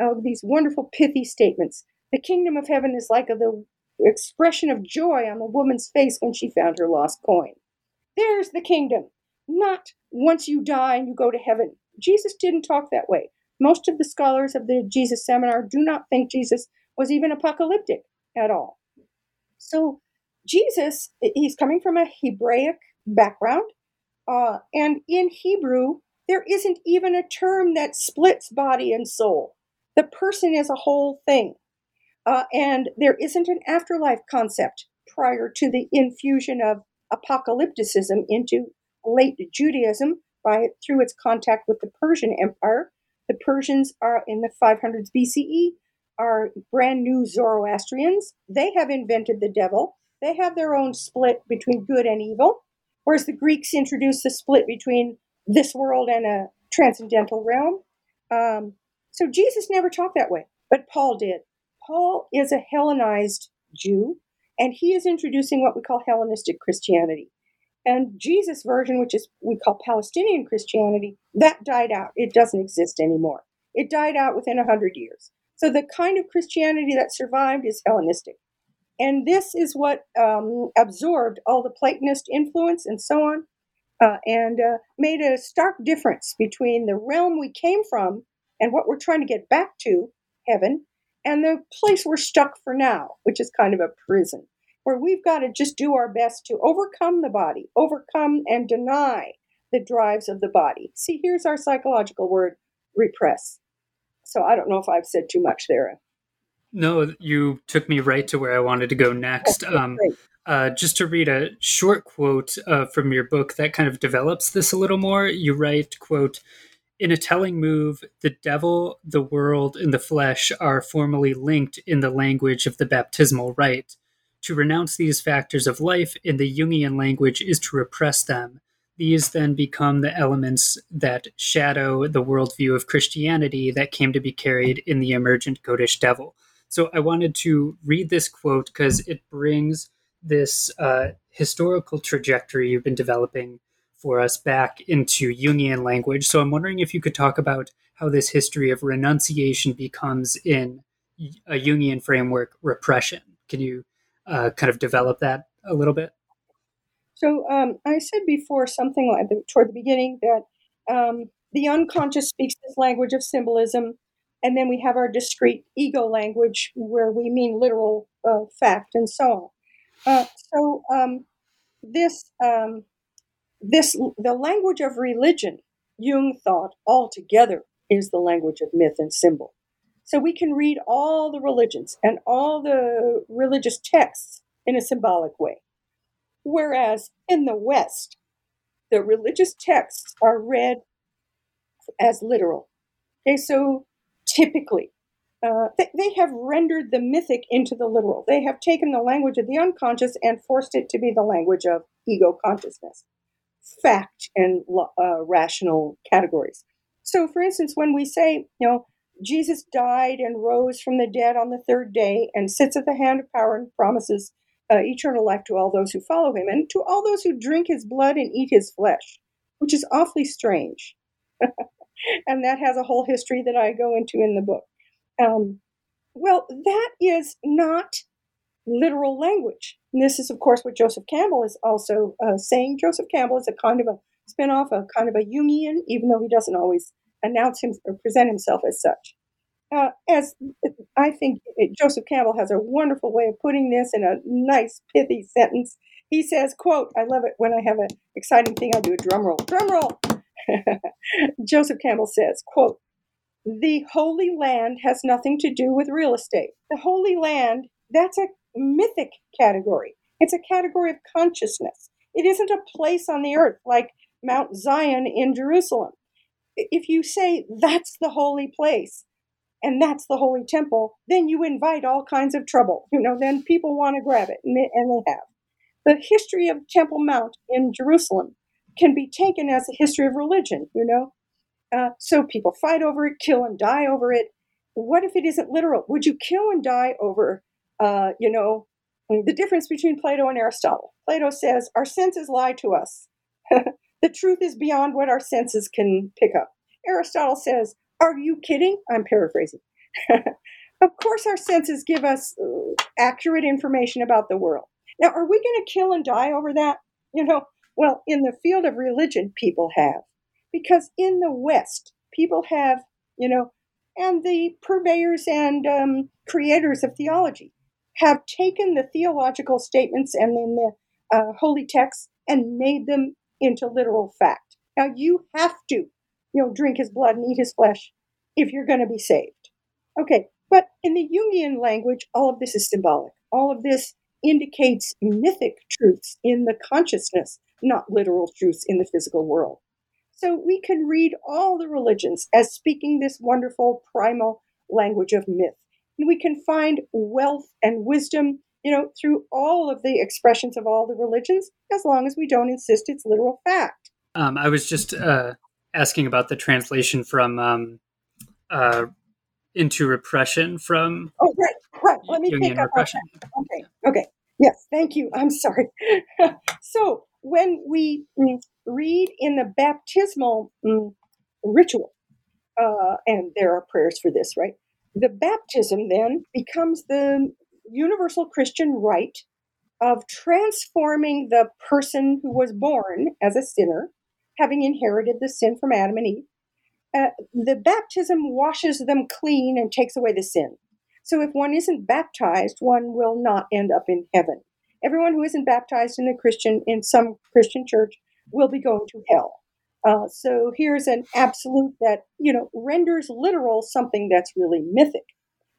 Oh, these wonderful, pithy statements. The kingdom of heaven is like a, the expression of joy on the woman's face when she found her lost coin. There's the kingdom. Not once you die and you go to heaven. Jesus didn't talk that way. Most of the scholars of the Jesus seminar do not think Jesus was even apocalyptic at all. So, Jesus, he's coming from a Hebraic background. Uh, and in Hebrew, there isn't even a term that splits body and soul. The person is a whole thing. Uh, and there isn't an afterlife concept prior to the infusion of apocalypticism into late Judaism by through its contact with the Persian Empire. The Persians are in the 500s BCE are brand new Zoroastrians. They have invented the devil. They have their own split between good and evil, whereas the Greeks introduced the split between this world and a transcendental realm. Um, so Jesus never talked that way, but Paul did. Paul is a Hellenized Jew, and he is introducing what we call Hellenistic Christianity. And Jesus' version, which is we call Palestinian Christianity, that died out. It doesn't exist anymore. It died out within a hundred years. So the kind of Christianity that survived is Hellenistic. And this is what um, absorbed all the Platonist influence and so on, uh, and uh, made a stark difference between the realm we came from and what we're trying to get back to, heaven, and the place we're stuck for now, which is kind of a prison where we've got to just do our best to overcome the body, overcome and deny the drives of the body. See, here's our psychological word repress. So I don't know if I've said too much there. No, you took me right to where I wanted to go next. Okay, um, uh, just to read a short quote uh, from your book that kind of develops this a little more. You write, "quote In a telling move, the devil, the world, and the flesh are formally linked in the language of the baptismal rite. To renounce these factors of life in the Jungian language is to repress them. These then become the elements that shadow the worldview of Christianity that came to be carried in the emergent goatish devil. So I wanted to read this quote because it brings this uh, historical trajectory you've been developing for us back into Jungian language. So I'm wondering if you could talk about how this history of renunciation becomes in a Jungian framework repression. Can you uh, kind of develop that a little bit? So um, I said before something like the, toward the beginning that um, the unconscious speaks this language of symbolism, and then we have our discrete ego language where we mean literal uh, fact and so on. Uh, so um, this um, this the language of religion, Jung thought altogether is the language of myth and symbol. So we can read all the religions and all the religious texts in a symbolic way. Whereas in the West, the religious texts are read as literal. Okay, so typically, uh, they, they have rendered the mythic into the literal. They have taken the language of the unconscious and forced it to be the language of ego consciousness, fact, and uh, rational categories. So, for instance, when we say, you know, Jesus died and rose from the dead on the third day and sits at the hand of power and promises uh, eternal life to all those who follow him and to all those who drink his blood and eat his flesh, which is awfully strange. <laughs> and that has a whole history that I go into in the book. Um, well, that is not literal language. And this is, of course, what Joseph Campbell is also uh, saying. Joseph Campbell is a kind of a spin-off, a kind of a Jungian, even though he doesn't always announce him or present himself as such. Uh, as I think Joseph Campbell has a wonderful way of putting this in a nice pithy sentence. He says, "quote I love it when I have an exciting thing. I do a drum roll. Drum roll." <laughs> Joseph Campbell says, "quote the Holy Land has nothing to do with real estate. The Holy Land, that's a mythic category. It's a category of consciousness. It isn't a place on the earth like Mount Zion in Jerusalem. If you say that's the holy place and that's the holy temple, then you invite all kinds of trouble. You know, then people want to grab it, and they, have. The history of Temple Mount in Jerusalem can be taken as a history of religion, you know. Uh, so people fight over it, kill and die over it. What if it isn't literal? Would you kill and die over, uh, you know, the difference between Plato and Aristotle? Plato says our senses lie to us. <laughs> the truth is beyond what our senses can pick up. Aristotle says, Are you kidding? I'm paraphrasing. <laughs> of course, our senses give us uh, accurate information about the world. Now, are we going to kill and die over that? You know, well, in the field of religion, people have. Because in the West, people have, you know, and the purveyors and um, creators of theology have taken the theological statements and in the uh, holy texts and made them into literal fact. Now, you have to, you know, drink his blood and eat his flesh if you're going to be saved. Okay, but in the Jungian language, all of this is symbolic. All of this indicates mythic truths in the consciousness, not literal truths in the physical world. So we can read all the religions as speaking this wonderful primal language of myth. And we can find wealth and wisdom, you know, through all of the expressions of all the religions, as long as we don't insist it's literal fact. Um, I was just uh, asking about the translation from um, uh, into repression from. Oh, right, right. Let me Jungian pick up repression. Okay, okay. Yes, thank you. I'm sorry. <laughs> so when we mm, read in the baptismal mm, ritual, uh, and there are prayers for this, right? The baptism then becomes the universal Christian rite of transforming the person who was born as a sinner, having inherited the sin from Adam and Eve. Uh, the baptism washes them clean and takes away the sin. So if one isn't baptized, one will not end up in heaven. Everyone who isn't baptized in a Christian in some Christian church will be going to hell. Uh, so here's an absolute that you know renders literal something that's really mythic.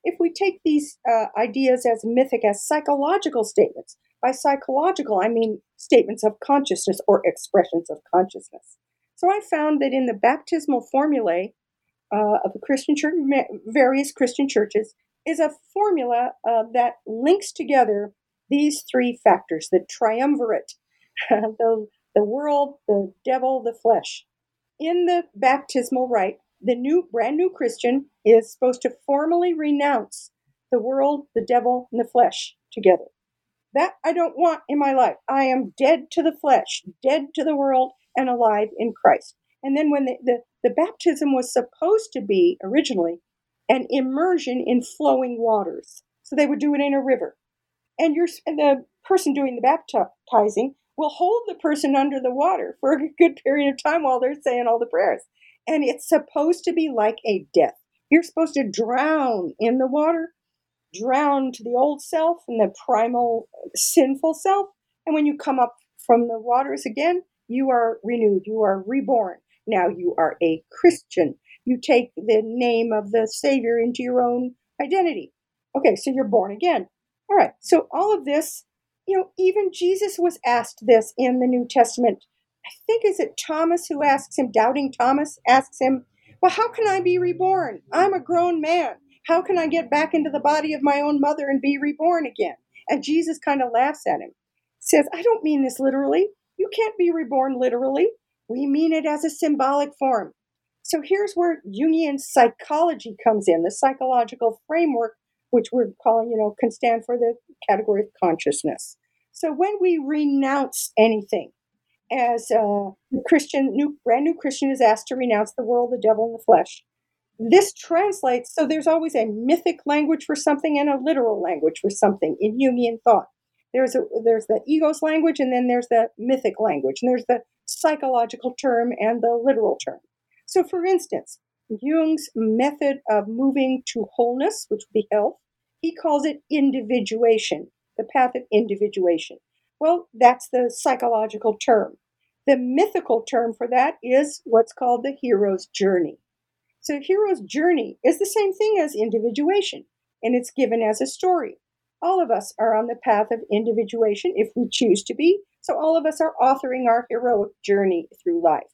If we take these uh, ideas as mythic as psychological statements, by psychological I mean statements of consciousness or expressions of consciousness. So I found that in the baptismal formulae uh, of a Christian church, various Christian churches, is a formula uh, that links together these three factors: the triumvirate, <laughs> the the world, the devil, the flesh. In the baptismal rite, the new, brand new Christian is supposed to formally renounce the world, the devil, and the flesh together. That I don't want in my life. I am dead to the flesh, dead to the world, and alive in Christ. And then when the, the, the baptism was supposed to be originally an immersion in flowing waters. So they would do it in a river. And, you're, and the person doing the baptizing will hold the person under the water for a good period of time while they're saying all the prayers. And it's supposed to be like a death. You're supposed to drown in the water, drown to the old self and the primal sinful self. And when you come up from the waters again, you are renewed, you are reborn. Now you are a Christian. You take the name of the Savior into your own identity. Okay, so you're born again. All right, so all of this you know, even Jesus was asked this in the New Testament. I think is it Thomas who asks him, doubting Thomas asks him, Well, how can I be reborn? I'm a grown man. How can I get back into the body of my own mother and be reborn again? And Jesus kind of laughs at him, says, I don't mean this literally. You can't be reborn literally. We mean it as a symbolic form. So here's where Jungian psychology comes in, the psychological framework, which we're calling, you know, can stand for the category of consciousness. So when we renounce anything, as uh, a Christian, new brand new Christian is asked to renounce the world, the devil, and the flesh. This translates, so there's always a mythic language for something and a literal language for something in Jungian thought. There's a there's the ego's language, and then there's the mythic language, and there's the psychological term and the literal term. So, for instance, Jung's method of moving to wholeness, which would be health, he calls it individuation the path of individuation. Well, that's the psychological term. The mythical term for that is what's called the hero's journey. So, hero's journey is the same thing as individuation, and it's given as a story. All of us are on the path of individuation if we choose to be, so all of us are authoring our heroic journey through life.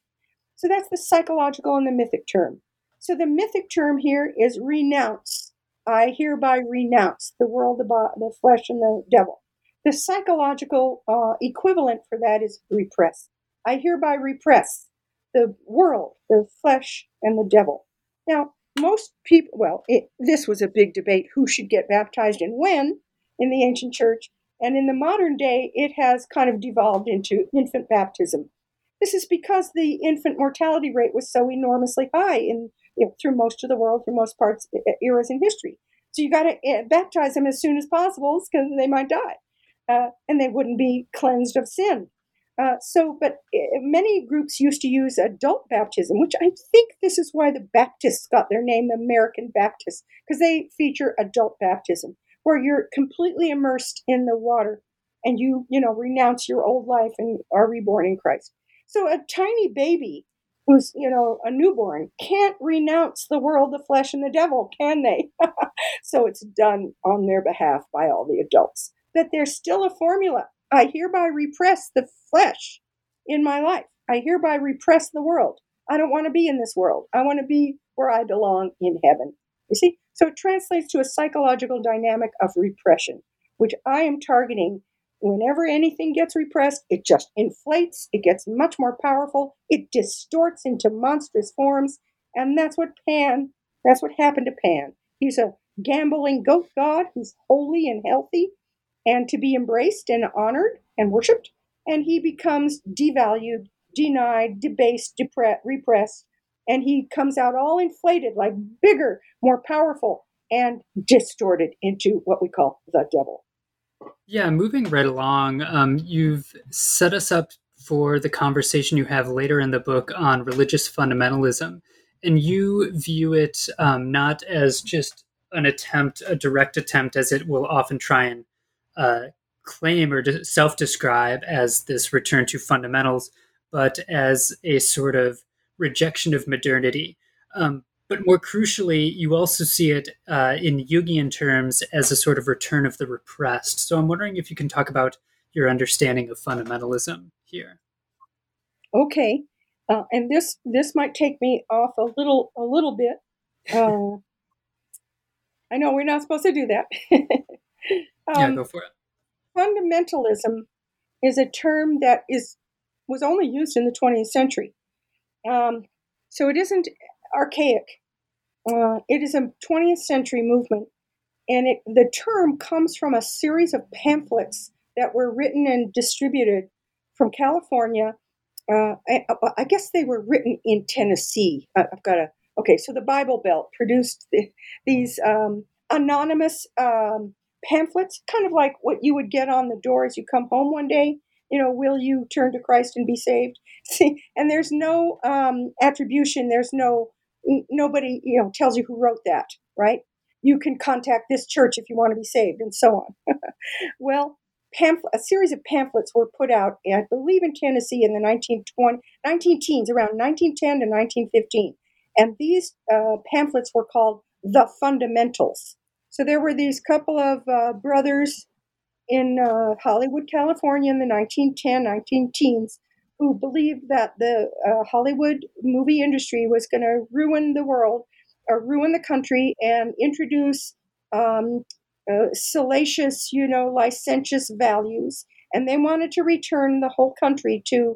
So, that's the psychological and the mythic term. So, the mythic term here is renounce. I hereby renounce the world, the, the flesh, and the devil. The psychological uh, equivalent for that is repress. I hereby repress the world, the flesh, and the devil. Now, most people, well, it, this was a big debate who should get baptized and when in the ancient church. And in the modern day, it has kind of devolved into infant baptism. This is because the infant mortality rate was so enormously high in through most of the world, through most parts eras in history. So you got to eh, baptize them as soon as possible because they might die, uh, and they wouldn't be cleansed of sin. Uh, so, but uh, many groups used to use adult baptism, which I think this is why the Baptists got their name, the American Baptists, because they feature adult baptism, where you're completely immersed in the water and you, you know, renounce your old life and are reborn in Christ. So, a tiny baby who's, you know, a newborn can't renounce the world, the flesh, and the devil, can they? <laughs> so, it's done on their behalf by all the adults. But there's still a formula I hereby repress the flesh in my life. I hereby repress the world. I don't want to be in this world. I want to be where I belong in heaven. You see? So it translates to a psychological dynamic of repression, which I am targeting. Whenever anything gets repressed, it just inflates, it gets much more powerful, it distorts into monstrous forms, and that's what Pan, that's what happened to Pan. He's a gamboling goat god who's holy and healthy, and to be embraced and honored and worshiped. And he becomes devalued, denied, debased, repressed, and he comes out all inflated, like bigger, more powerful, and distorted into what we call the devil. Yeah, moving right along, um, you've set us up for the conversation you have later in the book on religious fundamentalism. And you view it um, not as just an attempt, a direct attempt, as it will often try and uh, claim or self describe as this return to fundamentals, but as a sort of rejection of modernity. Um, but more crucially, you also see it uh, in Jungian terms as a sort of return of the repressed. So I'm wondering if you can talk about your understanding of fundamentalism here. Okay, uh, and this this might take me off a little a little bit. Uh, <laughs> I know we're not supposed to do that. <laughs> Um, yeah, go for it. Fundamentalism is a term that is was only used in the 20th century, um, so it isn't archaic. Uh, it is a 20th century movement, and it, the term comes from a series of pamphlets that were written and distributed from California. Uh, I, I, guess they were written in Tennessee. I've got a okay. So the Bible Belt produced the, these um, anonymous um, pamphlets, kind of like what you would get on the door as you come home one day. You know, will you turn to Christ and be saved? <laughs> See, and there's no um, attribution. There's no nobody you know tells you who wrote that, right? You can contact this church if you want to be saved, and so on. <laughs> well, pamphlet, a series of pamphlets were put out, I believe, in Tennessee in the 1920, 19 teens, around 1910 to 1915. And these uh, pamphlets were called the fundamentals. So there were these couple of uh, brothers in uh, Hollywood, California in the 1910, 19 teens who believed that the uh, Hollywood movie industry was going to ruin the world or ruin the country and introduce um, uh, salacious, you know, licentious values. And they wanted to return the whole country to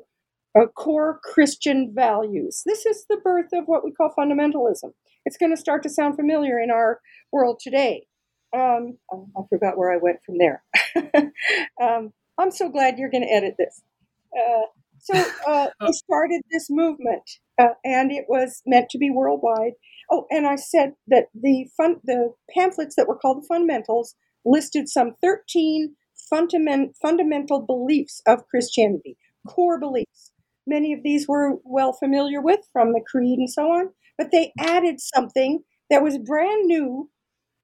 uh, core Christian values. This is the birth of what we call fundamentalism. It's going to start to sound familiar in our world today. Um, oh, I forgot where I went from there. <laughs> um, I'm so glad you're going to edit this. Uh, so uh, <laughs> we oh. started this movement, uh, and it was meant to be worldwide. Oh, and I said that the fun, the pamphlets that were called the fundamentals listed some 13 fundament, fundamental beliefs of Christianity, core beliefs. Many of these were well familiar with from the creed and so on, but they added something that was brand new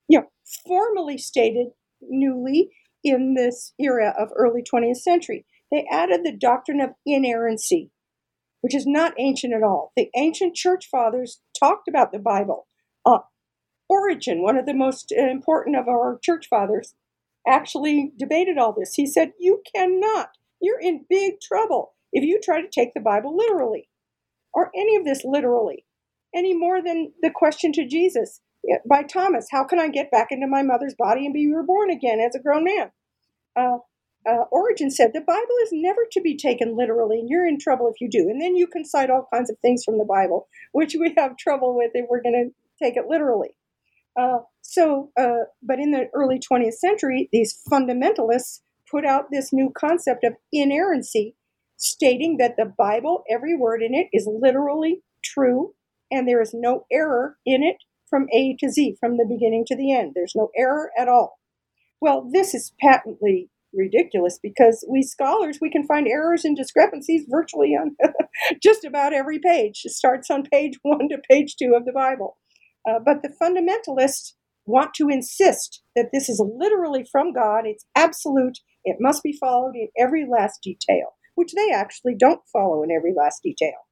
you know, formally stated newly in this era of early 20th century. They added the doctrine of inerrancy. which is not ancient at all. The ancient church fathers talked about the Bible. Uh, Origen, one of the most important of our church fathers, actually debated all this. He said, You cannot, you're in big trouble if you try to take the Bible literally or any of this literally, any more than the question to Jesus by Thomas How can I get back into my mother's body and be reborn again as a grown man? Uh, uh, Origen said the Bible is never to be taken literally, and you're in trouble if you do. And then you can cite all kinds of things from the Bible, which we have trouble with if we're going to take it literally. Uh, so, uh, but in the early 20th century, these fundamentalists put out this new concept of inerrancy, stating that the Bible, every word in it, is literally true, and there is no error in it from A to Z, from the beginning to the end. There's no error at all. Well, this is patently ridiculous because we scholars we can find errors and discrepancies virtually on <laughs> just about every page. It starts on page one to page two of the Bible. Uh, but the fundamentalists want to insist that this is literally from God, it's absolute, it must be followed in every last detail, which they actually don't follow in every last detail.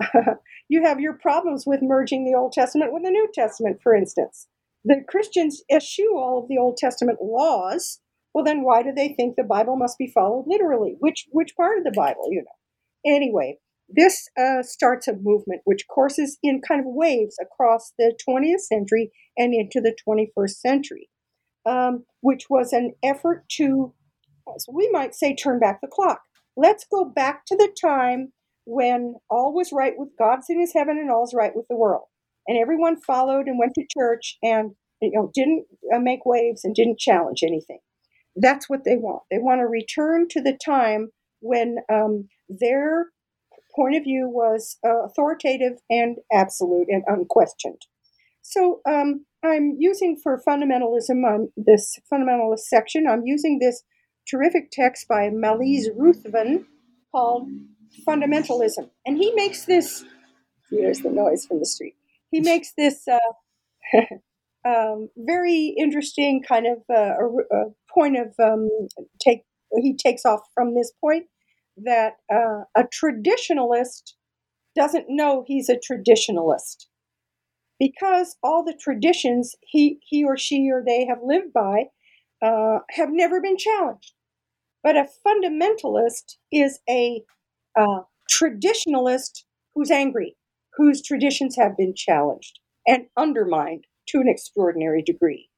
<laughs> you have your problems with merging the Old Testament with the New Testament, for instance. The Christians eschew all of the Old Testament laws. Well, then why do they think the Bible must be followed literally? Which which part of the Bible, you know? Anyway, this uh, starts a movement which courses in kind of waves across the 20th century and into the 21st century, um, which was an effort to, we might say, turn back the clock. Let's go back to the time when all was right with God's in his heaven and all's right with the world. And everyone followed and went to church and you know didn't uh, make waves and didn't challenge anything. That's what they want. They want to return to the time when um, their point of view was uh, authoritative and absolute and unquestioned. So um, I'm using for fundamentalism on this fundamentalist section, I'm using this terrific text by Malise Ruthven called Fundamentalism. And he makes this, here's the noise from the street. He makes this uh, <laughs> um, very interesting kind of uh, a, a point of um, take, he takes off from this point that uh, a traditionalist doesn't know he's a traditionalist because all the traditions he, he or she or they have lived by uh, have never been challenged. But a fundamentalist is a uh, traditionalist who's angry, whose traditions have been challenged and undermined to an extraordinary degree.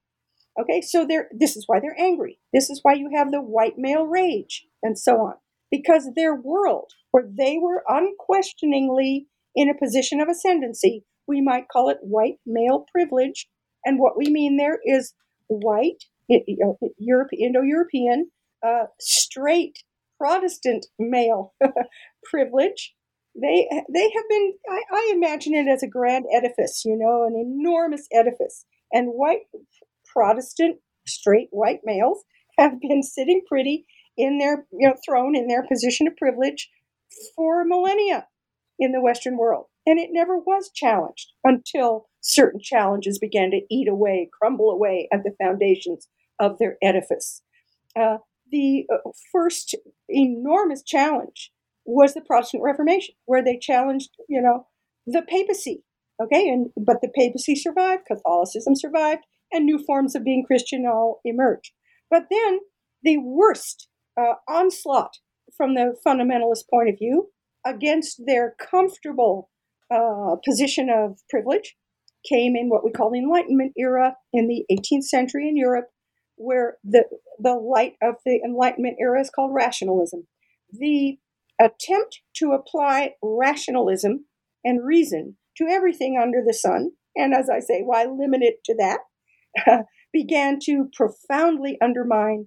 Okay, so they're, this is why they're angry. This is why you have the white male rage and so on because their world, where they were unquestioningly in a position of ascendancy, we might call it white male privilege. And what we mean there is white, Europe, Indo-European, uh, straight Protestant male <laughs> privilege. They they have been. I, I imagine it as a grand edifice, you know, an enormous edifice, and white Protestant straight white males have been sitting pretty in their you know throne in their position of privilege for millennia in the Western world, and it never was challenged until certain challenges began to eat away, crumble away at the foundations of their edifice. Uh, the uh, first enormous challenge was the Protestant Reformation, where they challenged, you know, the papacy. Okay, and but the papacy survived, Catholicism survived, and new forms of being Christian all emerged. But then the worst uh, onslaught from the fundamentalist point of view against their comfortable uh, position of privilege came in what we call the Enlightenment era in the 18th century in Europe, where the, the light of the Enlightenment era is called rationalism. The attempt to apply rationalism and reason to everything under the sun, and as I say, why limit it to that, <laughs> began to profoundly undermine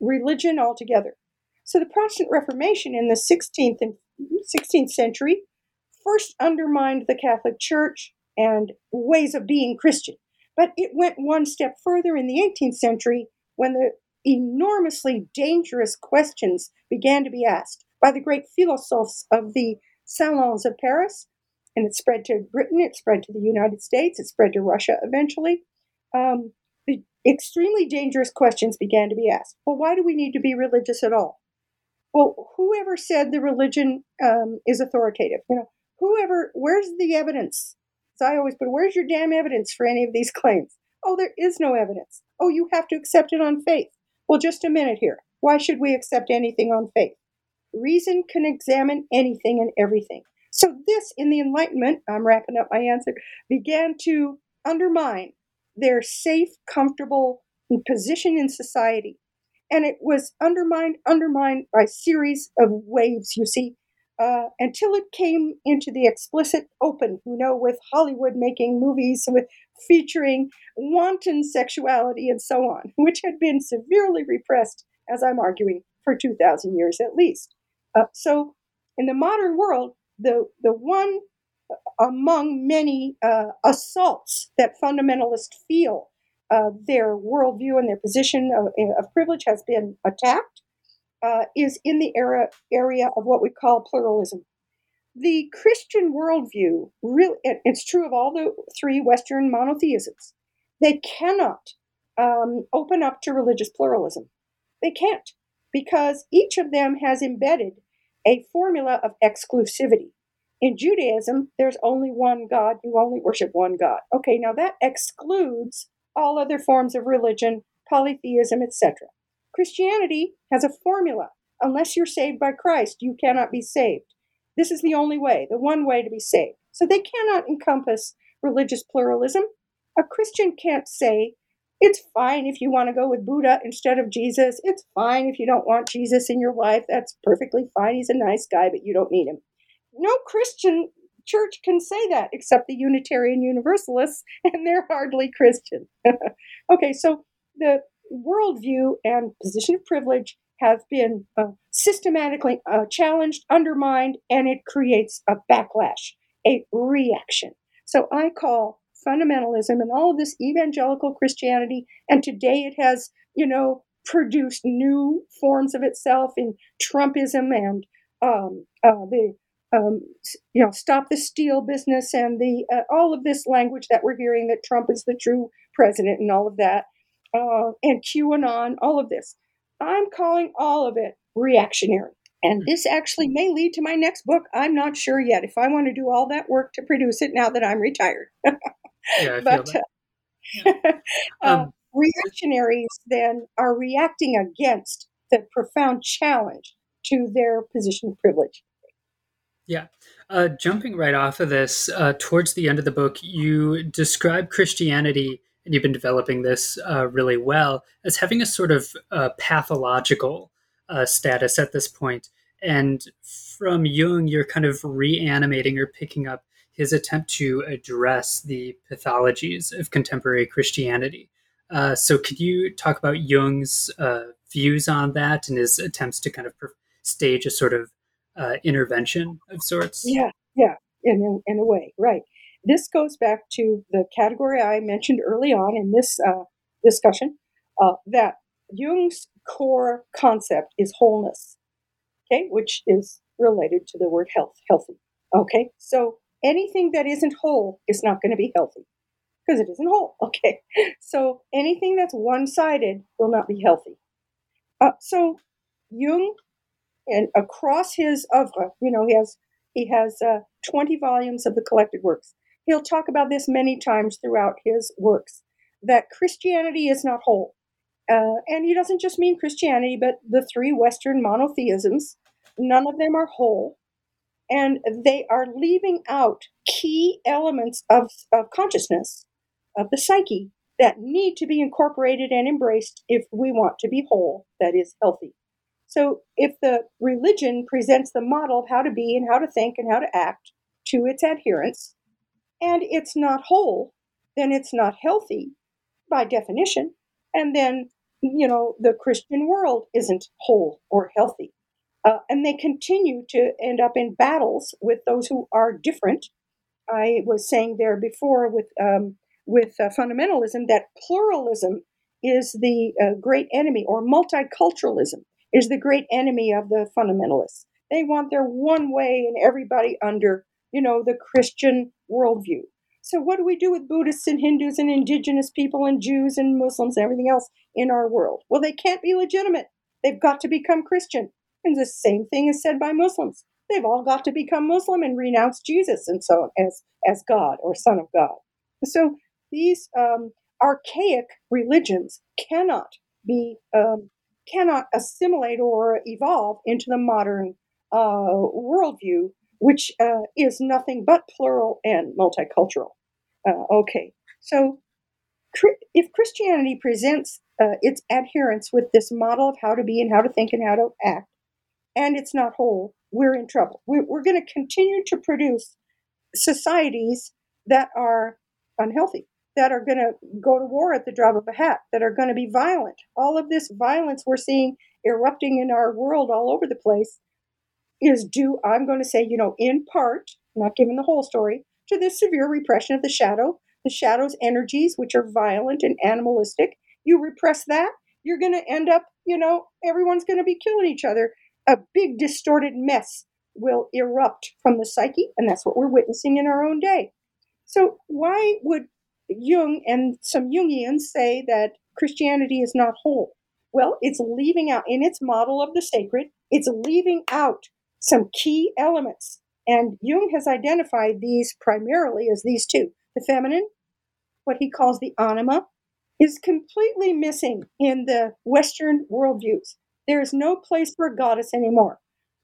religion altogether. So the Protestant Reformation in the 16th and 16th century first undermined the Catholic Church and ways of being Christian. But it went one step further in the 18th century when the enormously dangerous questions began to be asked by the great philosophes of the salons of Paris. And it spread to Britain, it spread to the United States, it spread to Russia eventually. Um, the extremely dangerous questions began to be asked. Well, why do we need to be religious at all? well, whoever said the religion um, is authoritative? You know, whoever, where's the evidence? So I always put, where's your damn evidence for any of these <laughs> claims? Oh, there is no evidence. Oh, you have to accept it on faith. Well, just a minute here. Why should we accept anything on faith? Reason can examine anything and everything. So, this in the Enlightenment, I'm wrapping up my answer, began to undermine their safe, comfortable position in society. And it was undermined, undermined by a series of waves, you see, uh, until it came into the explicit open, you know, with Hollywood making movies with featuring wanton sexuality and so on, <laughs> which had been severely repressed, as I'm arguing, for 2,000 years at least. Uh, so, in the modern world, the, the one among many uh, assaults that fundamentalists feel uh, their worldview and their position of, of privilege has been attacked uh, is in the era, area of what we call pluralism. The Christian worldview, really, it's true of all the three Western monotheisms, they cannot um, open up to religious pluralism. They can't, because each of them has embedded a formula of exclusivity. In Judaism, there's only one God, you only worship one God. Okay, now that excludes all other forms of religion, polytheism, etc. Christianity has a formula. Unless you're saved by Christ, you cannot be saved. This is the only way, the one way to be saved. So they cannot encompass religious pluralism. A Christian can't say, it's fine if you want to go with Buddha instead of Jesus. It's fine if you don't want Jesus in your life. That's perfectly fine. He's a nice guy, but you don't need him. No Christian church can say that except the Unitarian Universalists, <laughs> and they're hardly Christian. <laughs> okay, so the worldview and position of privilege have been uh, systematically uh, challenged, undermined, and it creates a backlash, a reaction. So I call fundamentalism and all of this evangelical Christianity, and today it has, you know, produced new forms of itself in Trumpism and um, uh, the um, you know, stop the steal business and the uh, all of this language that we're hearing that Trump is the true president and all of that uh, and QAnon, all of this. I'm calling all of it reactionary. And hmm. this actually may lead to my next book. I'm not sure yet if I want to do all that work to produce it now that I'm retired. <laughs> yeah, I but. <laughs> Uh. Um, um, reactionaries then are reacting against the profound challenge to their position of privilege. Yeah. Uh, jumping right off of this, uh, towards the end of the book, you describe Christianity and you've been developing this uh, really well, as having a sort of uh, pathological uh, status at this point. And from Jung, you're kind of reanimating or picking up his attempt to address the pathologies of contemporary Christianity. Uh, so, could you talk about Jung's uh, views on that and his attempts to kind of stage a sort of uh, intervention of sorts? Yeah, yeah, in, in a way, right. This goes back to the category I mentioned early on in this uh, discussion uh, that Jung's core concept is wholeness, okay, which is related to the word health, healthy. Okay, so anything that isn't whole is not going to be healthy because it isn't whole. <laughs> Okay, so anything that's one sided will not be healthy. Uh, so Jung, and across his oeuvre, you know, he has he has uh, 20 volumes of the collected works. He'll talk about this many times throughout his works that Christianity is not whole. Uh, and he doesn't just mean Christianity, but the three Western monotheisms. None of them are whole. And they are leaving out key elements of, of consciousness, of the psyche, that need to be incorporated and embraced if we want to be whole, that is, healthy. So, if the religion presents the model of how to be and how to think and how to act to its adherents, and it's not whole, then it's not healthy by definition. And then, you know, the Christian world isn't whole or healthy. Uh, and they continue to end up in battles with those who are different. I was saying there before with um, with uh, fundamentalism that pluralism is the uh, great enemy, or multiculturalism is the great enemy of the fundamentalists. They want their one way and everybody under you know, the Christian worldview. So, what do we do with Buddhists and Hindus and indigenous people and Jews and Muslims and everything else in our world? Well, they can't be legitimate. They've got to become Christian. And the same thing is said by Muslims. They've all got to become Muslim and renounce Jesus and so on as, as God or Son of God. So these um, archaic religions cannot be um, cannot assimilate or evolve into the modern uh, worldview, which uh, is nothing but plural and multicultural. Uh, okay, so if Christianity presents uh, its adherents with this model of how to be and how to think and how to act, and it's not whole, we're in trouble. We're, we're going to continue to produce societies that are unhealthy, that are going to go to war at the drop of a hat, that are going to be violent. All of this violence we're seeing erupting in our world all over the place is due, I'm going to say, you know, in part, not giving the whole story, to this severe repression of the shadow, the shadow's energies, which are violent and animalistic. You repress that, you're going to end up, you know, everyone's going to be killing each other. A big distorted mess will erupt from the psyche, and that's what we're witnessing in our own day. So, why would Jung and some Jungians say that Christianity is not whole? Well, it's leaving out, in its model of the sacred, it's leaving out some key elements. And Jung has identified these primarily as these two the feminine, what he calls the anima, is completely missing in the Western worldviews. There is no place for a goddess anymore.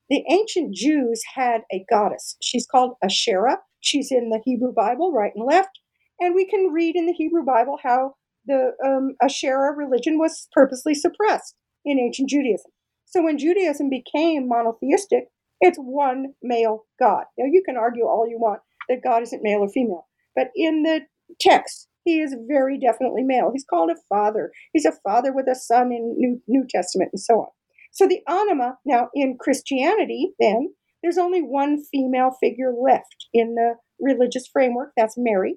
The ancient Jews had a goddess. She's called Asherah. She's in the Hebrew Bible, right and left. And we can read in the Hebrew Bible how the um, Asherah religion was purposely suppressed in ancient Judaism. So when Judaism became monotheistic, it's one male God. Now, you can argue all you want that God isn't male or female, but in the text, he is very definitely male. He's called a father. He's a father with a son in New, New Testament and so on. So the anima, now in Christianity, then, there's only one female figure left in the religious framework. That's Mary.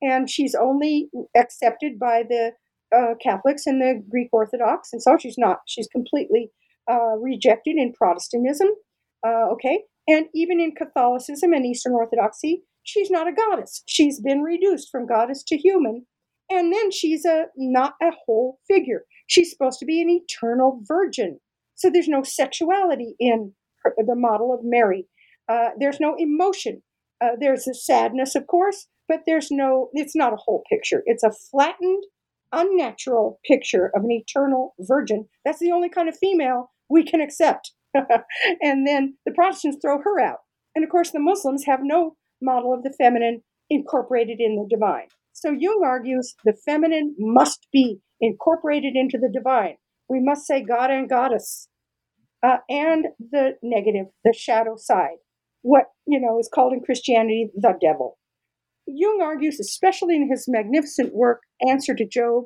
And she's only accepted by the uh, Catholics and the Greek Orthodox. And so she's not, she's completely uh, rejected in Protestantism. Uh, okay. And even in Catholicism and Eastern Orthodoxy, she's not a goddess. She's been reduced from goddess to human. And then she's a not a whole figure. She's supposed to be an eternal virgin. So there's no sexuality in her, the model of Mary. Uh, there's no emotion. Uh, there's a sadness, of course, but there's no, it's not a whole picture. It's a flattened, unnatural picture of an eternal virgin. That's the only kind of female we can accept. <laughs> and then the Protestants throw her out. And of course, the Muslims have no model of the feminine incorporated in the divine. So Jung argues the feminine must be incorporated into the divine. We must say God and goddess. Uh, and the negative, the shadow side, what you know is called in Christianity the devil. Jung argues, especially in his magnificent work Answer to Job,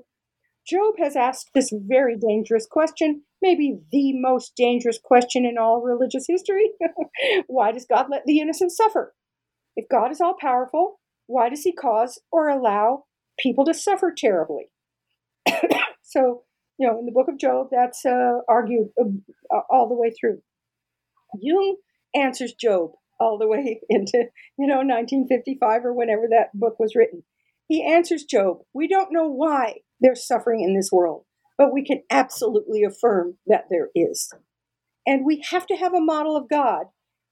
Job has asked this very dangerous question, maybe the most dangerous question in all religious history. <laughs> why does God let the innocent suffer? If God is all powerful, why does he cause or allow people to suffer terribly? <coughs> so, you know, in the book of Job, that's uh, argued uh, all the way through. Jung answers Job all the way <laughs> into, you know, 1955 or whenever that book was written. He answers Job, we don't know why there's suffering in this world, but we can absolutely affirm that there is. And we have to have a model of God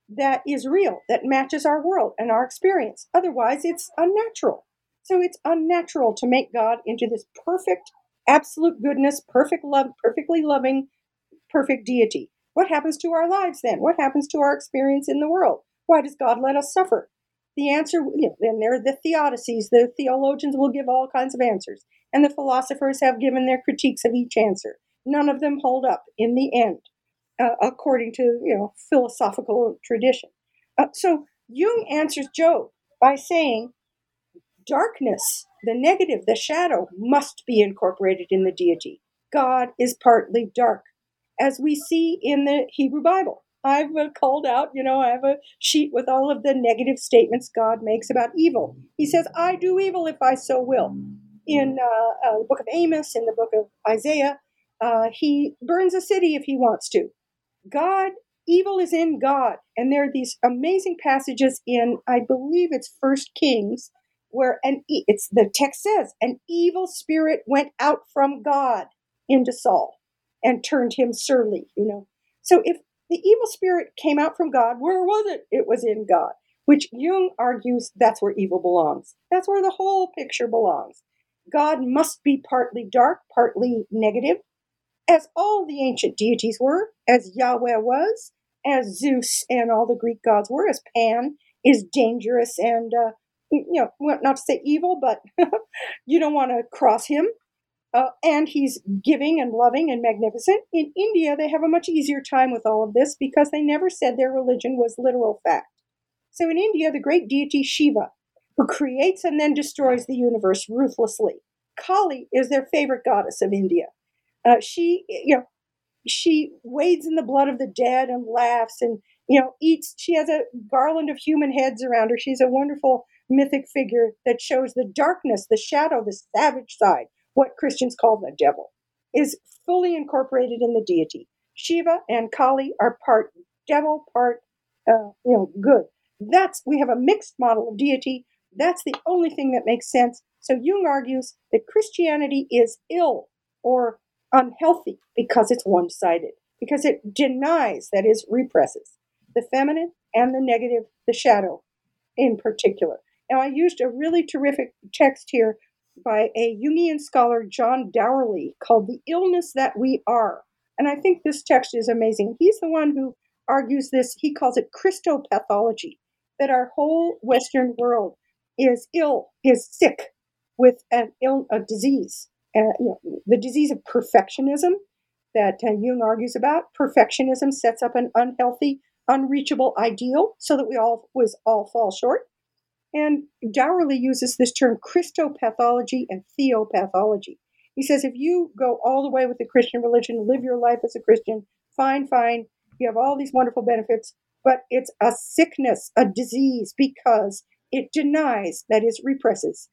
that is real, that matches our world and our experience. Otherwise, it's unnatural. So it's unnatural to make God into this perfect, absolute goodness, perfect love, perfectly loving, perfect deity. What happens to our lives then? What happens to our experience in the world? Why does God let us suffer? The answer, you know, then there are the theodicies. The theologians will give all kinds of answers, and the philosophers have given their critiques of each answer. None of them hold up in the end, uh, according to you know philosophical tradition. Uh, so Jung answers Job by saying, darkness, the negative, the shadow, must be incorporated in the deity. God is partly dark, as we see in the Hebrew Bible. I've uh, called out, you know, I have a sheet with all of the negative statements God makes about evil. He says, I do evil if I so will. In uh, uh, the book of Amos, in the book of Isaiah, uh, he burns a city if he wants to. God, evil is in God. And there are these amazing passages in, I believe it's First Kings, where an it's the text says an evil spirit went out from God into Saul and turned him surly, you know. So if the evil spirit came out from God. Where was it? It was in God, which Jung argues that's where evil belongs. That's where the whole picture belongs. God must be partly dark, partly negative, as all the ancient deities were, as Yahweh was, as Zeus and all the Greek gods were, as Pan is dangerous and, uh, you know, not to say evil, but <laughs> you don't want to cross him. Uh, and he's giving and loving and magnificent. In India, they have a much easier time with all of this because they never said their religion was literal fact. So in India, the great deity Shiva, who creates and then destroys the universe ruthlessly. Kali is their favorite goddess of India. Uh, she, you know, she wades in the blood of the dead and laughs and you know eats. She has a garland of human heads around her. She's a wonderful mythic figure that shows the darkness, the shadow, the savage side, what Christians call the devil, is fully incorporated in the deity. Shiva and Kali are part devil, part uh, you know good. That's we have a mixed model of deity. That's the only thing that makes sense. So Jung argues that Christianity is ill or unhealthy because it's one sided, because it denies, that is, represses the feminine and the negative, the shadow in particular. Now, I used a really terrific text here by a Jungian scholar, John Dourley, called The Illness That We Are. And I think this text is amazing. He's the one who argues this, he calls it Christopathology, that our whole Western world is ill, is sick with an ill, a disease uh, you know, the disease of perfectionism that uh, Jung argues about. Perfectionism sets up an unhealthy, unreachable ideal so that we always all fall short. And Dourley uses this term Christopathology and theopathology. He says if you go all the way with the Christian religion, live your life as a Christian, fine, fine, you have all these wonderful benefits, but it's a sickness, a disease, because it denies, that is, represses,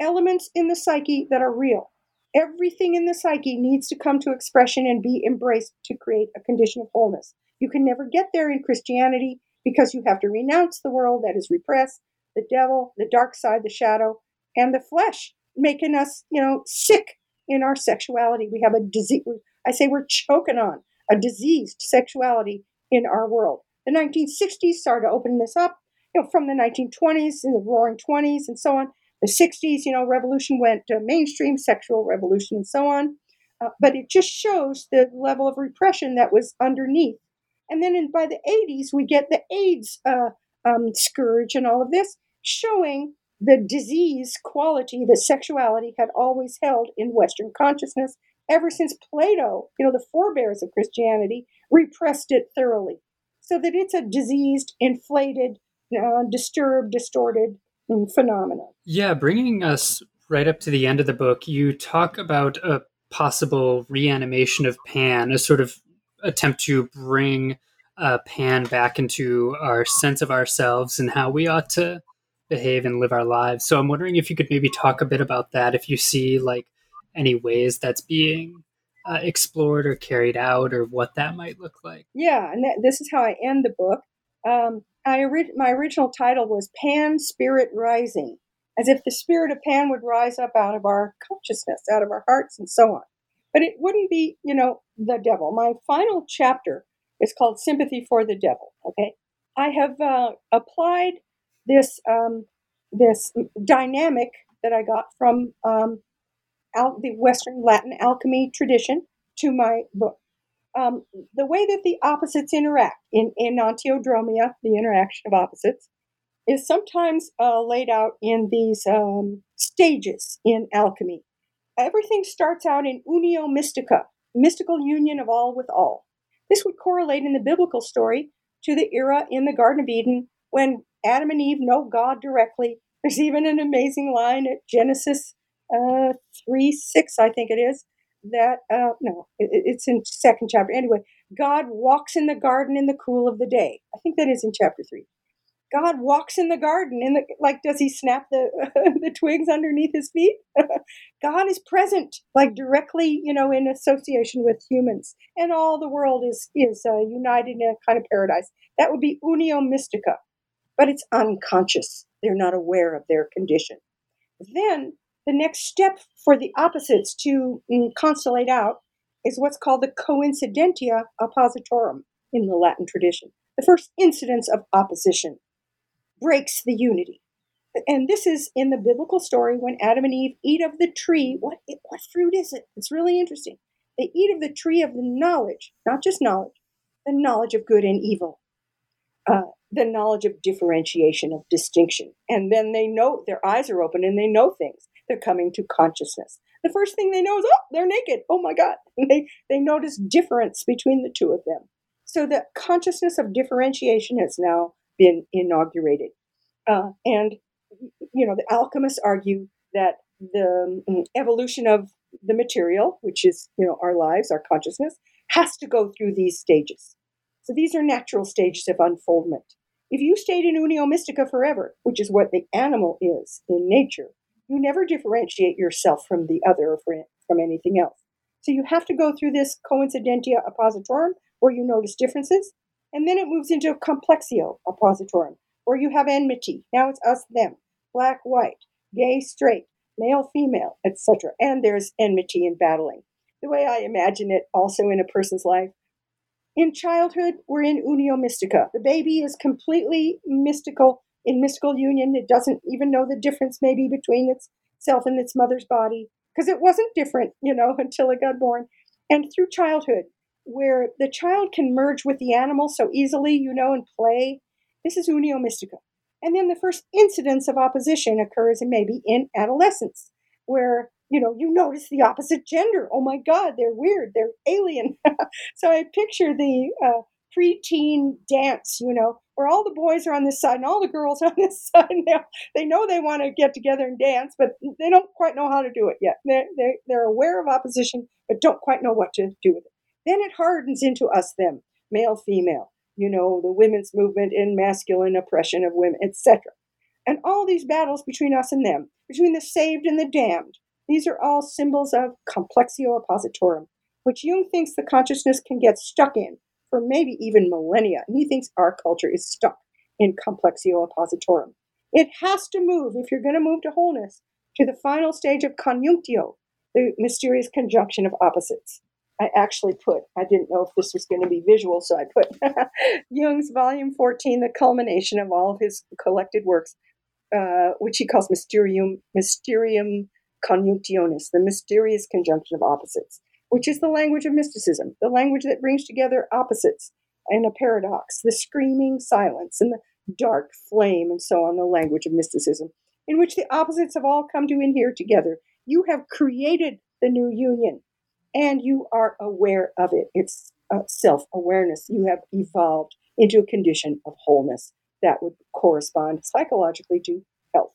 elements in the psyche that are real. Everything in the psyche needs to come to expression and be embraced to create a condition of wholeness. You can never get there in Christianity because you have to renounce the world that is repressed, the devil, the dark side, the shadow, and the flesh, making us, you know, sick in our sexuality. We have a disease. I say we're choking on a diseased sexuality in our world. The 1960s started to open this up, you know, from the 1920s and the Roaring 20s and so on the 60s, you know, revolution went to mainstream, sexual revolution, and so on. Uh, but it just shows the level of repression that was underneath. And then in, by the 80s, we get the AIDS uh, um, scourge and all of this, showing the disease quality that sexuality had always held in Western consciousness ever since Plato, you know, the forebears of Christianity, repressed it thoroughly. So that it's a diseased, inflated, uh, disturbed, distorted phenomenon. Yeah, bringing us right up to the end of the book, you talk about a possible reanimation of Pan, a sort of attempt to bring uh, Pan back into our sense of ourselves and how we ought to behave and live our lives. So I'm wondering if you could maybe talk a bit about that, if you see like any ways that's being uh, explored or carried out, or what that might look like. Yeah, and this is how I end the book. Um, I my original title was Pan Spirit Rising, as if the spirit of Pan would rise up out of our consciousness, out of our hearts, and so on. But it wouldn't be, you know, the devil. My final chapter is called Sympathy for the Devil. Okay, I have uh, applied this um, this dynamic that I got from um, al- the Western Latin alchemy tradition to my book um, the way that the opposites interact in enantiodromia, the interaction of opposites, is sometimes uh, laid out in these um, stages in alchemy. Everything starts out in unio mystica, mystical union of all with all. This would correlate in the biblical story to the era in the Garden of Eden when Adam and Eve know God directly. There's even an amazing line at Genesis uh, 3 6, I think it is, that uh, no, it, it's in second chapter. Anyway, God walks in the garden in the cool of the day. I think that is in chapter three. God walks in the garden in the like does he snap the <laughs> the twigs underneath his feet? <laughs> God is present like directly, you know, in association with humans and all the world is is uh, united in a kind of paradise. That would be unio mystica. But it's unconscious. They're not aware of their condition. Then the next step for the opposites to mm, constellate out is what's called the coincidentia oppositorum in the Latin tradition. The first incidence of opposition breaks the unity. And this is in the biblical story when Adam and Eve eat of the tree. What, what fruit is it? It's really interesting. They eat of the tree of the knowledge, not just knowledge, the knowledge of good and evil, uh, the knowledge of differentiation, of distinction. And then they know, their eyes are open and they know things. They're coming to consciousness. The first thing they know is, oh, they're naked. Oh my God. And <laughs> they, they notice difference between the two of them. So the consciousness of differentiation has now been inaugurated. Uh, and, you know, the alchemists argue that the um, evolution of the material, which is, you know, our lives, our consciousness, has to go through these stages. So these are natural stages of unfoldment. If you stayed in unio mystica forever, which is what the animal is in nature, you never differentiate yourself from the other or from anything else. So you have to go through this coincidentia oppositorum, where you notice differences, and then it moves into complexio oppositorum, where you have enmity. Now it's us, them, black, white, gay, straight, male, female, etc. And there's enmity and battling. The way I imagine it also in a person's life. In childhood, we're in unio mystica. The baby is completely mystical in mystical union. It doesn't even know the difference maybe between itself and its mother's body because it wasn't different, you know, <laughs> until it got born. And through childhood, where the child can merge with the animal so easily, you know, and play. This is unio mystica. And then the first incidence of opposition occurs and maybe in adolescence, where you know you notice the opposite gender. Oh my God, they're weird, they're alien. <laughs> so I picture the uh, preteen dance, you know, where all the boys are on this side and all the girls <laughs> are on this side. Now they know they want to get together and dance, but they don't quite know how to do it yet. They're, they're, they're aware of opposition, but don't quite know what to do with it. Then it hardens into us, them, male, female you know, the women's movement and masculine oppression of women, etc. And all these battles between us and them, between the saved and the damned, these are all symbols of complexio oppositorum, which Jung thinks the consciousness can get stuck in for maybe even millennia. And he thinks our culture is stuck in complexio oppositorum. It has to move, if you're going to move to wholeness, to the final stage of conjunctio, the mysterious conjunction of opposites. I actually put, I didn't know if this was going to be visual, so I put <laughs> Jung's volume 14, the culmination of all of his collected works, uh, which he calls Mysterium, Mysterium Conjunctionis, the mysterious conjunction of opposites, which is the language of mysticism, the language that brings together opposites in a paradox, the screaming silence and the dark flame, and so on, the language of mysticism, in which the opposites have all come to inhere together. You have created the new union and you are aware of it. It's uh, self awareness. You have evolved into a condition of wholeness that would correspond psychologically to health.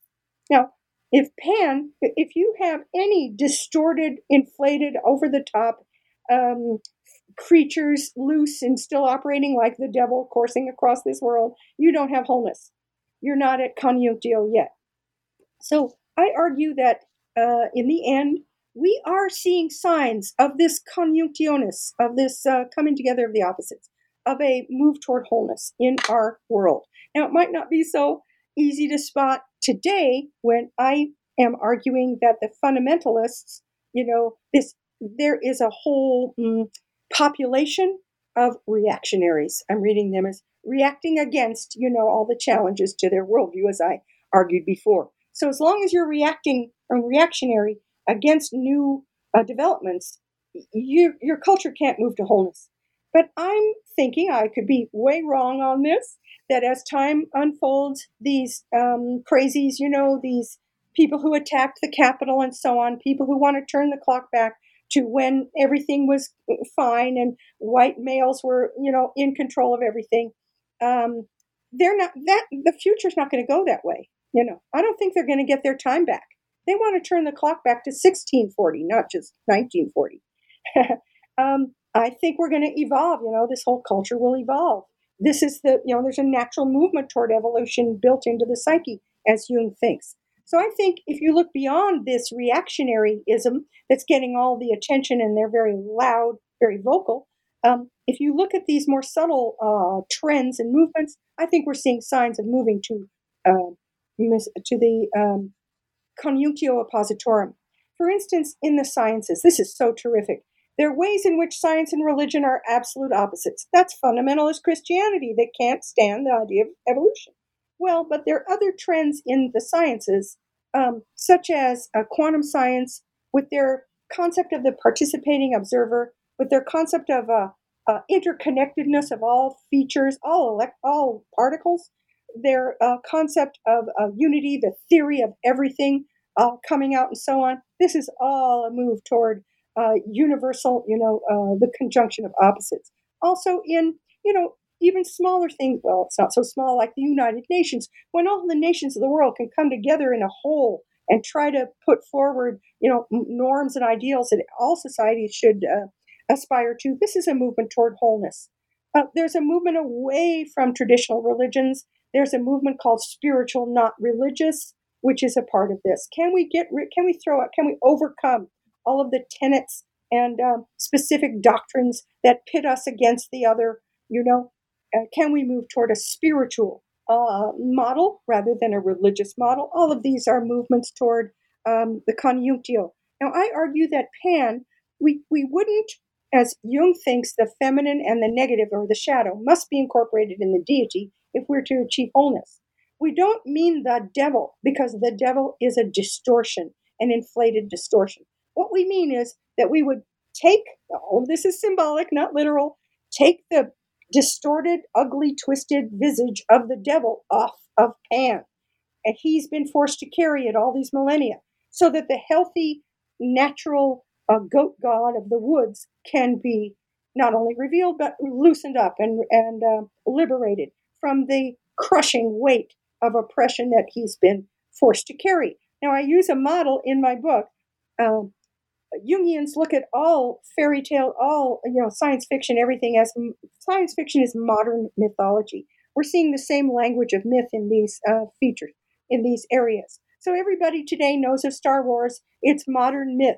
Now, if Pan, if you have any distorted, inflated, over the top um, creatures loose and still operating like the devil coursing across this world, you don't have wholeness. You're not at conjunctio yet. So I argue that uh, in the end, we are seeing signs of this conjunctionis, of this uh, coming together of the opposites, of a move toward wholeness in our world. Now, it might not be so easy to spot today when I am arguing that the fundamentalists, you know, this there is a whole mm, population of reactionaries. I'm reading them as reacting against, you know, all the challenges to their worldview, as I argued before. So as long as you're reacting or reactionary, against new uh, developments, you, your culture can't move to wholeness. But I'm thinking I could be way wrong on this. That as time unfolds, these um, crazies, you know, these people who attacked the Capitol and so on, people who want to turn the clock back to when everything was fine and white males were, you know, in control of everything. Um, they're not that the future's not going to go that way. You know, I don't think they're going to get their time back. They want to turn the clock back to 1640, not just 1940. <laughs> um, I think we're going to evolve. You know, this whole culture will evolve. This is the, you know, there's a natural movement toward evolution built into the psyche, as Jung thinks. So I think if you look beyond this reactionaryism that's getting all the attention and they're very loud, very vocal, um, if you look at these more subtle uh, trends and movements, I think we're seeing signs of moving to uh, to the um, conjunctio oppositorum. For instance, in the sciences, this is so terrific. There are ways in which science and religion are absolute opposites. That's fundamentalist Christianity that can't stand the idea of evolution. Well, but there are other trends in the sciences, um, such as uh, quantum science, with their concept of the participating observer, with their concept of uh, uh, interconnectedness of all features, all elect- all particles, their uh, concept of uh, unity, the theory of everything uh, coming out, and so on. This is all a move toward uh, universal, you know, uh, the conjunction of opposites. Also, in you know, even smaller things. Well, it's not so small like the United Nations. When all the nations of the world can come together in a whole and try to put forward, you know, norms and ideals that all societies should uh, aspire to. This is a movement toward wholeness. Uh, there's a movement away from traditional religions. There's a movement called spiritual, not religious, which is a part of this. Can we get? Rid can we throw out? Can we overcome all of the tenets and um, specific doctrines that pit us against the other? You know, uh, can we move toward a spiritual uh, model rather than a religious model? All of these are movements toward um, the conjunctio. Now, I argue that Pan, we, we wouldn't as Jung thinks the feminine and the negative or the shadow must be incorporated in the deity if we're to achieve wholeness. We don't mean the devil because the devil is a distortion, an inflated distortion. What we mean is that we would take, oh, this is symbolic, not literal, take the distorted, ugly, twisted visage of the devil off of Pan. And he's been forced to carry it all these millennia so that the healthy, natural, a goat god of the woods can be not only revealed but loosened up and and uh, liberated from the crushing weight of oppression that he's been forced to carry. Now, I use a model in my book. Um, Jungians look at all fairy tale, all you know, science fiction, everything as science fiction is modern mythology. We're seeing the same language of myth in these uh, features, in these areas. So everybody today knows of Star Wars. It's modern myth.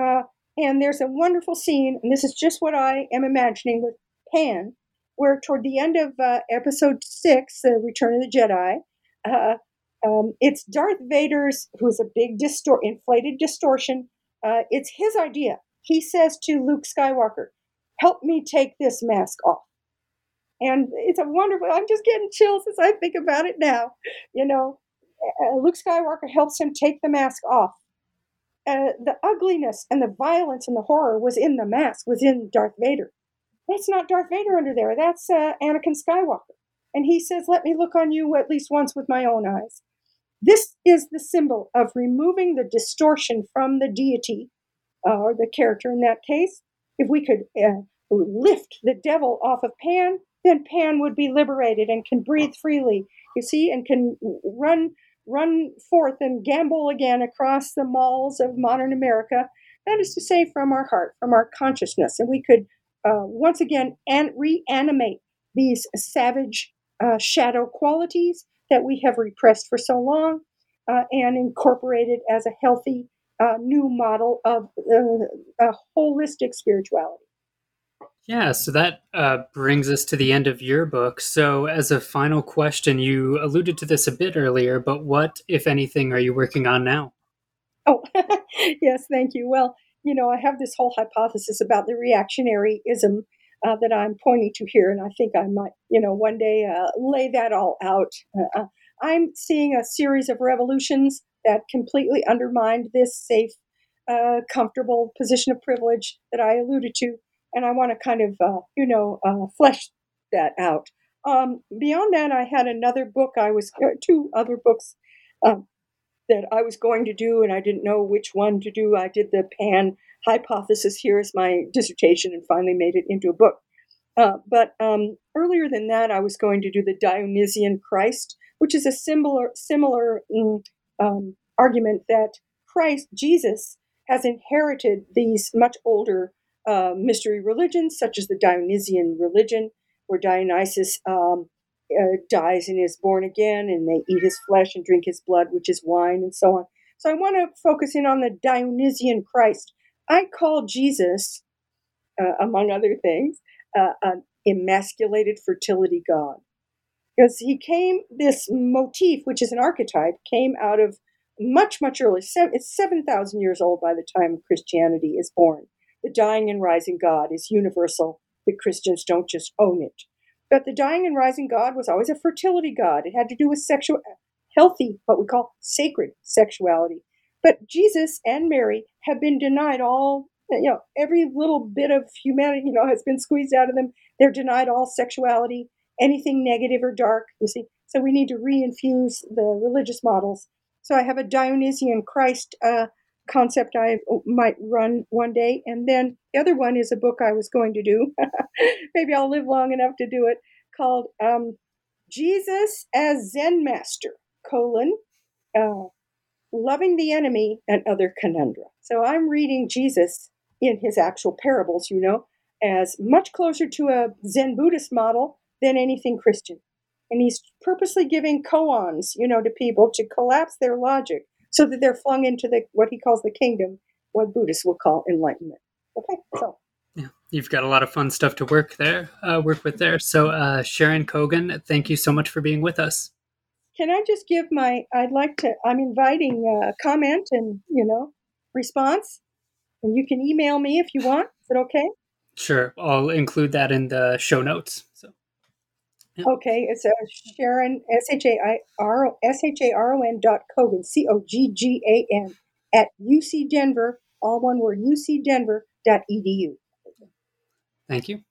Uh, and there's a wonderful scene, and this is just what I am imagining with Pan, where toward the end of uh, episode six, The Return of the Jedi, uh, um, it's Darth Vader's, who's a big distor- inflated distortion. Uh, it's his idea. He says to Luke Skywalker, Help me take this mask off. And it's a wonderful, I'm just getting chills as I think about it now. You know, uh, Luke Skywalker helps him take the mask off uh, the ugliness and the violence and the horror was in the mask, was in Darth Vader. That's not Darth Vader under there. That's uh, Anakin Skywalker. And he says, Let me look on you at least once with my own eyes. This is the symbol of removing the distortion from the deity, uh, or the character in that case. If we could uh, lift the devil off of Pan, then Pan would be liberated and can breathe freely, you see, and can run run forth and gambol again across the malls of modern America. That is to say, from our heart, from our consciousness. And we could uh, once again and reanimate these savage uh, shadow qualities that we have repressed for so long uh, and incorporated as a healthy uh, new model of uh, a holistic spirituality. Yeah, so that uh, brings us to the end of your book. So, as a final question, you alluded to this a bit earlier, but what, if anything, are you working on now? Oh, <laughs> yes, thank you. Well, you know, I have this whole hypothesis about the reactionaryism uh, that I'm pointing to here, and I think I might, you know, one day uh, lay that all out. Uh, uh, I'm seeing a series of revolutions that completely undermined this safe, uh, comfortable position of privilege that I alluded to and I want to kind of, uh, you know, flesh that out. Um, beyond that, I had another book. I was two other books um, that I was going to do, and I didn't know which one to do. I did the Pan hypothesis here as my dissertation, and finally made it into a book. Uh, but um, earlier than that, I was going to do the Dionysian Christ, which is a similar similar mm, um, argument that Christ Jesus has inherited these much older uh, mystery religions, such as the Dionysian religion, where Dionysus um, uh, dies and is born again, and they eat his flesh and drink his blood, which is wine, and so on. So I want to focus in on the Dionysian Christ. I call Jesus, uh, among other things, uh, an emasculated fertility god. Because he came, this motif, which is an archetype, came out of much, much earlier. It's 7,000 years old by the time Christianity is born the dying and rising God is universal. The Christians don't just own it. But the dying and rising God was always a fertility God. It had to do with sexual, healthy, what we call sacred sexuality. But Jesus and Mary have been denied all, you know, every little bit of humanity, you know, has been squeezed out of them. They're denied all sexuality, anything negative or dark, you see. So we need to reinfuse the religious models. So I have a Dionysian Christ uh, concept I might run one day. And then the other one is a book I was going to do. <laughs> Maybe I'll live long enough to do it called um, Jesus as Zen Master, colon, uh, loving the enemy and other conundra. So I'm reading Jesus in his actual parables, you know, as much closer to a Zen Buddhist model than anything Christian. And he's purposely giving koans, you know, to people to collapse their logic so that they're flung into the what he calls the kingdom, what Buddhists will call enlightenment. Okay, so yeah, you've got a lot of fun stuff to work there, uh, work with there. So, uh, Sharon Coggan, thank you so much for being with us. Can I just give my? I'd like to. I'm inviting a uh, comment and you know response, and you can email me if you want. Is it okay? Sure, I'll include that in the show notes. So. Okay, it's a uh, Sharon S H A I R S H A R O N dot Coggan C O G G A N at UC Denver, all one word UC Denver. Thank you.